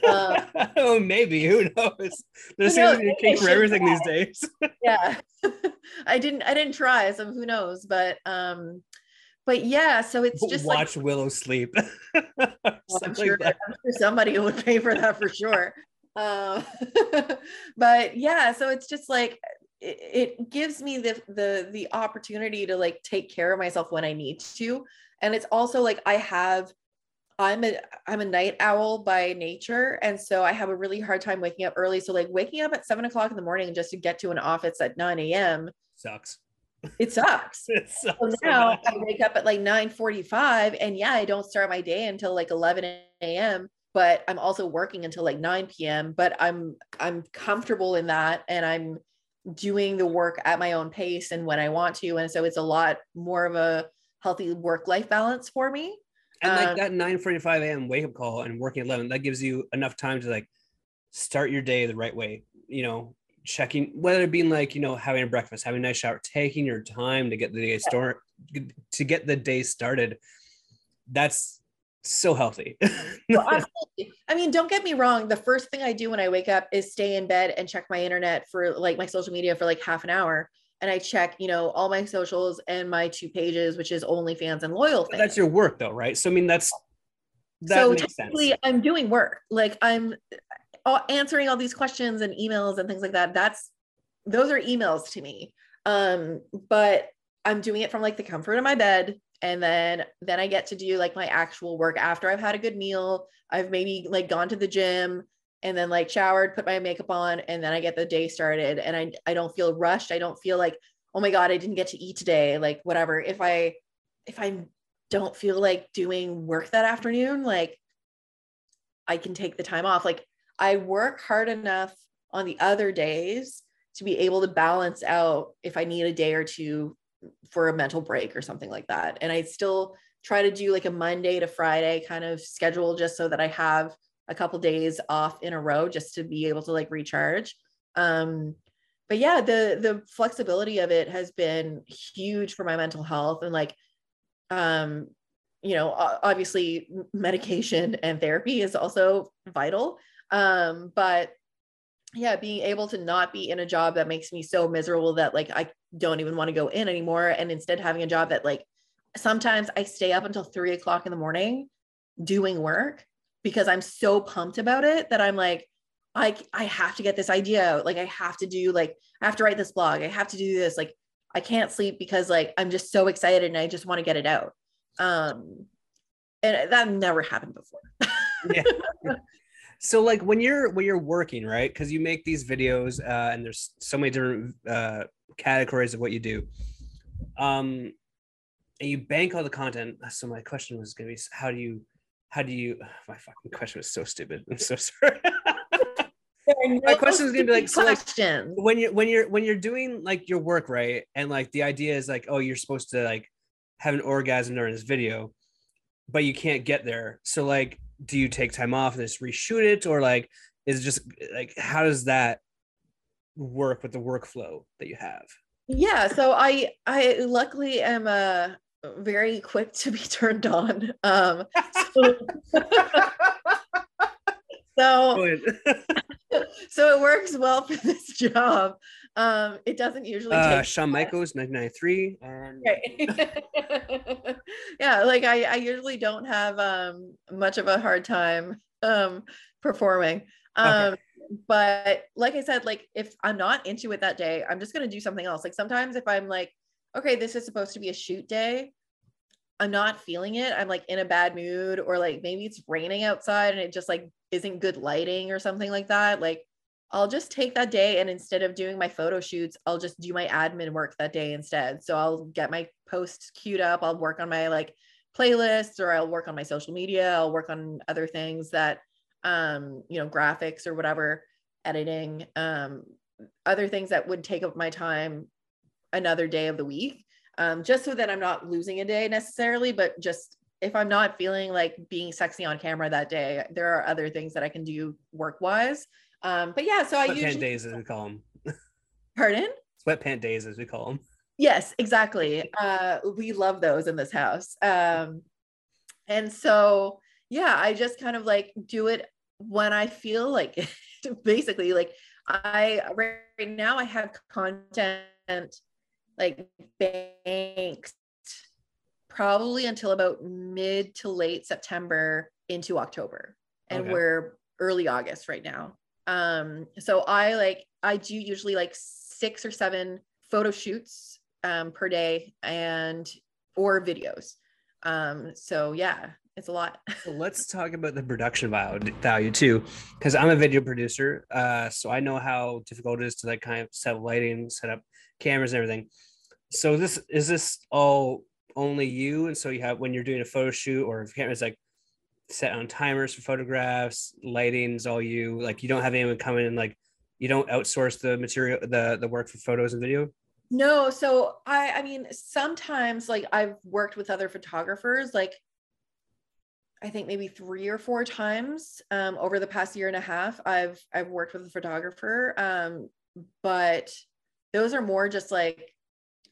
Um, oh, maybe who knows? There's seems to be a cake for everything try. these days. yeah, I didn't. I didn't try, so who knows? But um, but yeah, so it's just watch like, Willow sleep. well, I'm, sure, like I'm sure somebody would pay for that for sure. Uh, but yeah, so it's just like it, it gives me the the the opportunity to like take care of myself when I need to, and it's also like I have I'm a I'm a night owl by nature, and so I have a really hard time waking up early. So like waking up at seven o'clock in the morning just to get to an office at nine a.m. sucks. It sucks. it sucks so now so I wake up at like nine forty-five, and yeah, I don't start my day until like eleven a.m but I'm also working until like 9 p.m. But I'm I'm comfortable in that and I'm doing the work at my own pace and when I want to. And so it's a lot more of a healthy work-life balance for me. And like um, that 9 45 a.m. wake up call and working 11, that gives you enough time to like start your day the right way, you know, checking whether it being like, you know, having a breakfast, having a nice shower, taking your time to get the day start to get the day started. That's so healthy. well, I mean, don't get me wrong. The first thing I do when I wake up is stay in bed and check my internet for like my social media for like half an hour. And I check, you know, all my socials and my two pages, which is OnlyFans and Loyal. Thing. That's your work, though, right? So I mean, that's that so technically, sense. I'm doing work. Like I'm uh, answering all these questions and emails and things like that. That's those are emails to me. Um, but I'm doing it from like the comfort of my bed and then then i get to do like my actual work after i've had a good meal. I've maybe like gone to the gym and then like showered put my makeup on and then i get the day started. And i i don't feel rushed. I don't feel like oh my god i didn't get to eat today. Like whatever. If i if i don't feel like doing work that afternoon like i can take the time off. Like i work hard enough on the other days to be able to balance out if i need a day or two for a mental break or something like that. And I still try to do like a Monday to Friday kind of schedule just so that I have a couple days off in a row just to be able to like recharge. Um, but yeah, the the flexibility of it has been huge for my mental health and like um you know obviously medication and therapy is also vital um but yeah being able to not be in a job that makes me so miserable that like i don't even want to go in anymore and instead having a job that like sometimes i stay up until three o'clock in the morning doing work because i'm so pumped about it that i'm like i i have to get this idea out. Like i have to do like i have to write this blog. I have to do this. Like i can't sleep because like i'm just so excited and i just want to get it out. Um and that never happened before. Yeah so like when you're when you're working right? Because you make these videos uh, and there's so many different uh, categories of what you do. Um and you bank all the content. So my question was gonna be how do you how do you my fucking question was so stupid. I'm so sorry. No my question is gonna be like so like when you're when you're when you're doing like your work right? And like the idea is like oh you're supposed to like have an orgasm during this video but you can't get there. So like do you take time off and just reshoot it? Or like is it just like how does that work with the workflow that you have? Yeah so i i luckily am a uh, very quick to be turned on um so, so, so it works well for this job Um, it doesn't usually Uh, take Shawn Michaels, 1993, and Right. yeah, like I, I usually don't have um much of a hard time um performing. Um but like I said, like if I'm not into it that day, I'm just gonna do something else. Like sometimes if I'm like, okay, this is supposed to be a shoot day, I'm not feeling it. I'm like in a bad mood, or like maybe it's raining outside and it just like isn't good lighting or something like that. Like I'll just take that day and instead of doing my photo shoots, I'll just do my admin work that day instead. So I'll get my posts queued up. I'll work on my like playlists or I'll work on my social media. I'll work on other things that um, you know, graphics or whatever, editing, um, other things that would take up my time another day of the week. Um, just so that I'm not losing a day necessarily, but just if I'm not feeling like being sexy on camera that day, there are other things that I can do work wise um, but yeah, so I sweatpant usually days as we call them. pardon. Sweatpant days as we call them. Yes, exactly. Uh, we love those in this house. Um, and so yeah, I just kind of like do it when I feel like it. basically like I right now I have content like banked probably until about mid to late September into October. And Okay. we're early August right now. Um, so I like I do usually like six or seven photo shoots um per day and or videos. Um, so yeah, it's a lot. Let's talk about the production value, value too, because I'm a video producer. Uh, so I know how difficult it is to like kind of set up lighting, set up cameras, and everything. So this is this all only you, and so you have when you're doing a photo shoot or if cameras like set on timers for photographs, lighting's all you. Like you don't have anyone coming in and like you don't outsource the material, the the work for photos and video. No, so I I mean sometimes like I've worked with other photographers like I think maybe 3 or 4 times um over the past year and a half I've I've worked with a photographer um but those are more just like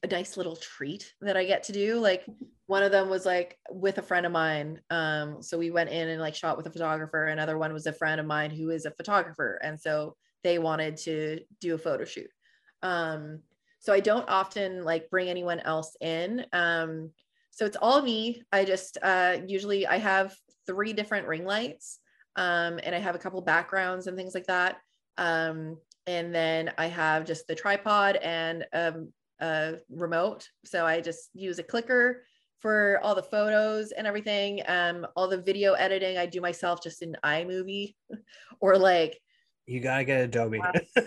a nice little treat that I get to do like one of them was like with a friend of mine um so we went in and like shot with a photographer another one was a friend of mine who is a photographer and so they wanted to do a photo shoot um so I don't often like bring anyone else in. Um, so it's all me. I just uh, usually I have three different ring lights, um, and I have a couple backgrounds and things like that. Um, and then I have just the tripod and um, a remote. So I just use a clicker for all the photos and everything. Um, all the video editing I do myself just in iMovie, or like You gotta get Adobe.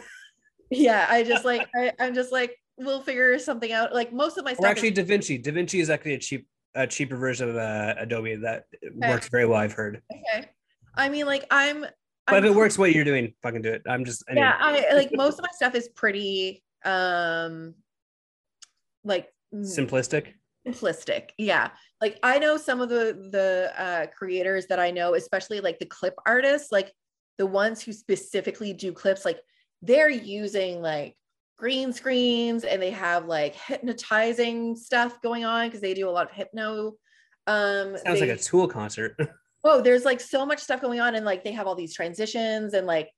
yeah i just like I, i'm just like we'll figure something out like most of my or stuff actually is, DaVinci. DaVinci is actually a cheap a cheaper version of uh, Adobe that works very well. I've heard. okay i mean like i'm But I'm if it works what you're doing, fucking do it. I'm just mean, yeah i like most of my stuff is pretty um like mm, simplistic. simplistic yeah like i know some of the the uh creators that i know especially like the clip artists like the ones who specifically do clips like they're using like green screens and they have like hypnotizing stuff going on because they do a lot of hypno um Sounds they- like a Tool concert. oh there's like so much stuff going on and like they have all these transitions and like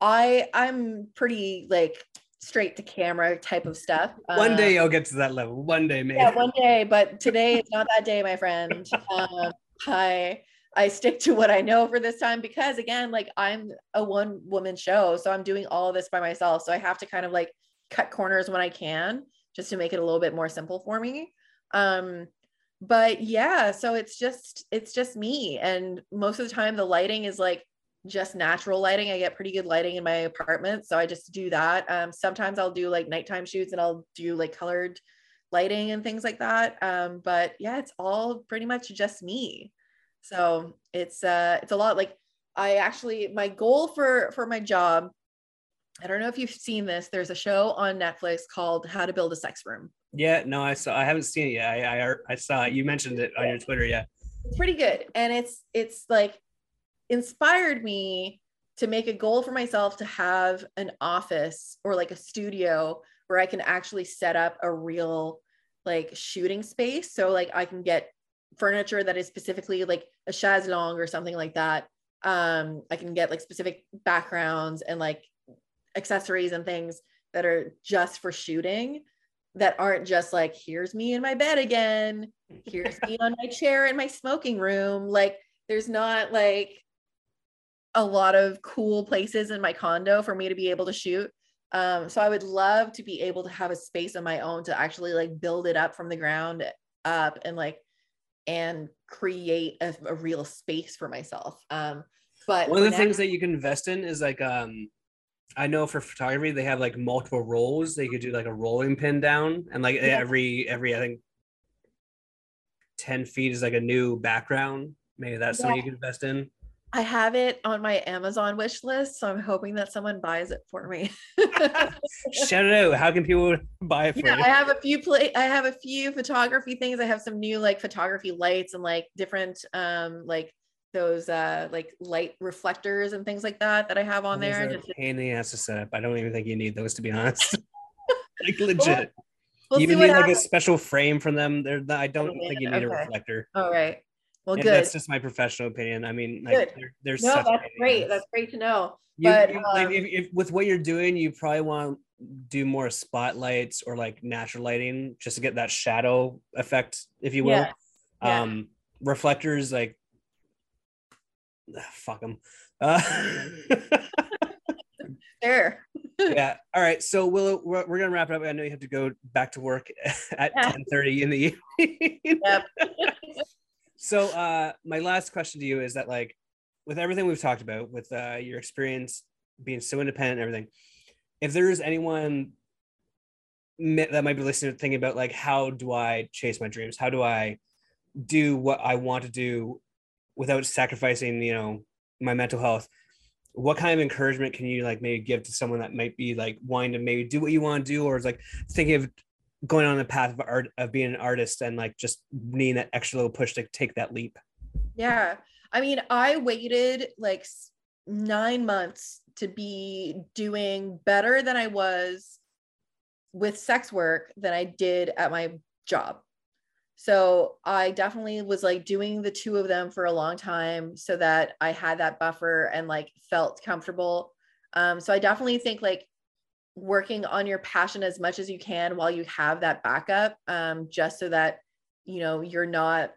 i i'm pretty like straight to camera type of stuff One day I'll get to that level. One day, maybe. yeah one day but today is not that day my friend um, i i stick to what i know for this time because again like i'm a one woman show so i'm doing all of this by myself so i have to kind of like cut corners when i can just to make it a little bit more simple for me um but yeah so it's just it's just me and most of the time the lighting is like just natural lighting i get pretty good lighting in my apartment so i just do that um sometimes i'll do like nighttime shoots and i'll do like colored lighting and things like that um but yeah it's all pretty much just me so it's uh it's a lot like i actually my goal for for my job i don't know if you've seen this there's a show on netflix called how to build a sex room Yeah, no, I saw. I haven't seen it yet. I I, I saw it. You mentioned it on your Twitter. Yeah. it's pretty good and it's it's like inspired me to make a goal for myself to have an office or like a studio where I can actually set up a real like shooting space. So like I can get furniture that is specifically like a chaise-longue or something like that. Um I can get like specific backgrounds and like accessories and things that are just for shooting that aren't just like here's me in my bed again here's me on my chair in my smoking room. Like there's not like a lot of cool places in my condo for me to be able to shoot um, so i would love to be able to have a space on my own to actually like build it up from the ground up and like and create a, a real space for myself um, but one of the now- things that you can invest in is like um I know for photography they have like multiple rolls. They could do like a rolling pin down, and like yeah. every every I think ten feet is like a new background. Maybe that's yeah. something you can invest in. I have it on my Amazon wish list, so I'm hoping that someone buys it for me. Shout it out! How can people buy it for yeah, you? I have a few play. I have a few photography things. I have some new like photography lights and like different um like those uh like light reflectors and things like that that I have on those there. Just pain in the ass to set up. I don't even think you need those to be honest. like legit. We'll, you even need like a special frame from them. There, I don't oh, think you need okay. a reflector. All right. Well, and good. That's just my professional opinion. I mean, like. There, no, that's great. That's great to know. You, but you, um, like, if, if, with what you're doing, you probably want to do more spotlights or like natural lighting just to get that shadow effect, if you will. Yeah. Yeah. Um, reflectors, like fuck them. Uh, Fair. yeah. All right. So we'll we're, we're, gonna wrap it up. I know you have to go back to work at yeah. ten thirty in the evening. Yep. So uh, my last question to you is that like with everything we've talked about, with uh, your experience being so independent and everything, if there is anyone that might be listening thinking about like how do I chase my dreams? How do I do what I want to do without sacrificing, you know, my mental health, what kind of encouragement can you like maybe give to someone that might be like wanting to maybe do what you want to do or is like thinking of going on the path of art of being an artist and like just needing that extra little push to take that leap? Yeah. I mean, I waited like nine months to be doing better than I was with sex work than I did at my job. So I definitely was like doing the two of them for a long time so that I had that buffer and like felt comfortable. Um, so I definitely think like working on your passion as much as you can while you have that backup, um, just so that you know you're not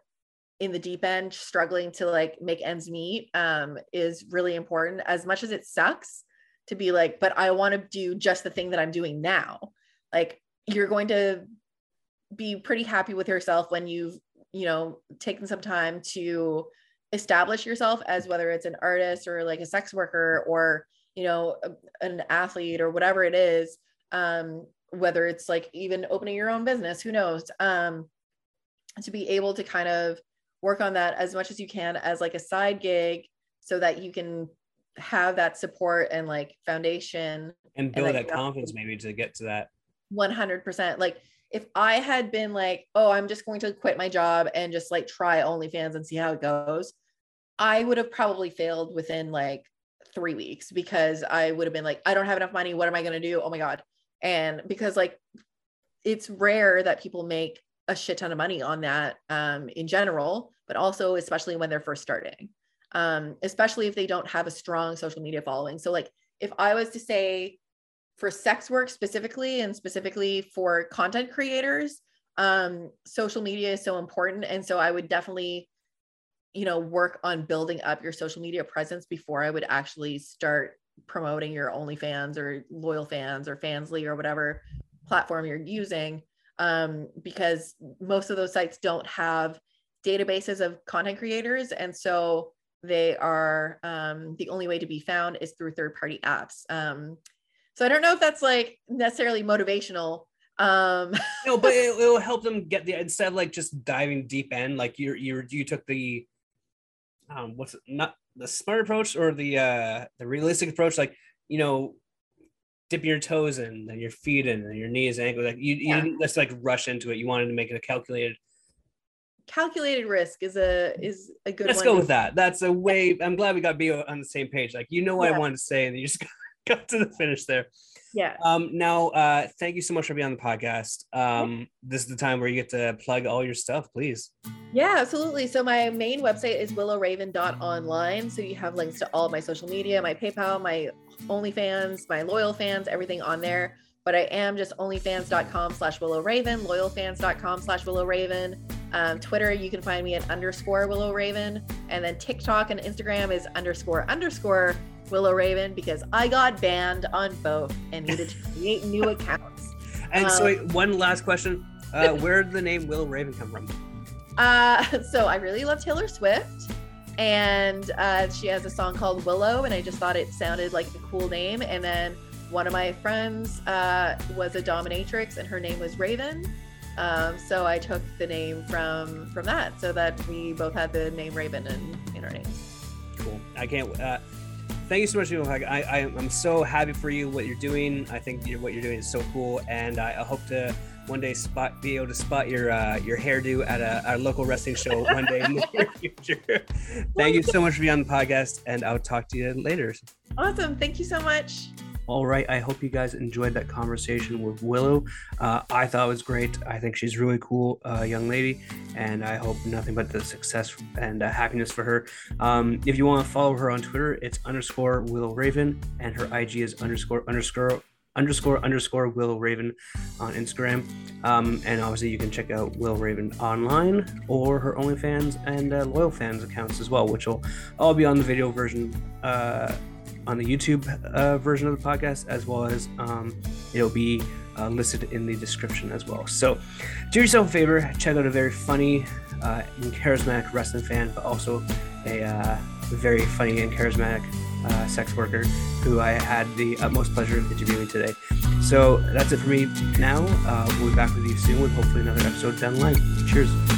in the deep end struggling to like make ends meet um, is really important. As much as it sucks to be like, but I want to do just the thing that I'm doing now. Like you're going to be pretty happy with yourself when you've you know taken some time to establish yourself as whether it's an artist or like a sex worker or you know an athlete or whatever it is um whether it's like even opening your own business who knows? Um to be able to kind of work on that as much as you can as like a side gig so that you can have that support and like foundation and build and, like, that confidence maybe to get to that. 100% like if I had been like, oh, I'm just going to quit my job and just like try OnlyFans and see how it goes, I would have probably failed within like three weeks because I would have been like, I don't have enough money. What am I going to do? Oh my God. And because like it's rare that people make a shit ton of money on that um, in general, but also especially when they're first starting, um, especially if they don't have a strong social media following. So, like, if I was to say, for sex work specifically and specifically for content creators um, social media is so important and so i would definitely you know work on building up your social media presence before i would actually start promoting your onlyfans or loyal fans or fansly or whatever platform you're using um, because most of those sites don't have databases of content creators and so they are um, the only way to be found is through third party apps um, so I don't know if that's like necessarily motivational. Um no, but it, will help them get the instead of like just diving deep end, like you're you you took the um what's it, not the smart approach or the uh the realistic approach, like you know, dipping your toes in, then your feet in, and your knees, ankles. Like you, you didn't just like rush into it. You wanted to make it a calculated calculated risk is a is a good let's go with that that's a way i'm glad we got b on the same page like you know what yeah. i wanted to say and you just got to the finish there. Yeah. Um, now, uh, thank you so much for being on the podcast. Um, this is the time where you get to plug all your stuff, please. Yeah, absolutely. So my main website is willowraven.online. So you have links to all my social media, my PayPal, my OnlyFans, my loyal fans, everything on there. but I am just onlyfans.com slash willow raven, loyalfans.com slash willowraven. Um, Twitter, you can find me at underscore willowraven. And then TikTok and Instagram is underscore underscore willow raven because I got banned on both and needed to create new accounts. And um, so, one last question uh, Where did the name Willow Raven come from? Uh, so, I really love Taylor Swift and uh, she has a song called Willow, and I just thought it sounded like a cool name. And then one of my friends uh, was a dominatrix, and her name was Raven. Um, so I took the name from from that, so that we both had the name Raven in, in our names. Cool. I can't. Uh, thank you so much. I, I I'm so happy for you. What you're doing. I think what you're doing is so cool, and I, I hope to one day spot be able to spot your uh, your hairdo at a, a local wrestling show one day in the future. Thank you so much for being on the podcast, and I'll talk to you later. Awesome. Thank you so much. All right. I hope you guys enjoyed that conversation with Willow. Uh, I thought it was great. I think she's really cool, uh, young lady, and I hope nothing but the success and uh, happiness for her. Um, if you want to follow her on Twitter, it's underscore Willow Raven, and her IG is underscore underscore underscore underscore Will Raven on Instagram. Um, and obviously, you can check out Will Raven online or her OnlyFans and uh, Loyal Fans accounts as well, which will all be on the video version. Uh, on the YouTube uh, version of the podcast, as well as um, it'll be uh, listed in the description as well. So, do yourself a favor, check out a very funny uh, and charismatic wrestling fan, but also a uh, very funny and charismatic uh, sex worker who I had the utmost pleasure of interviewing today. So that's it for me now. Uh, we'll be back with you soon with hopefully another episode down the line. Cheers.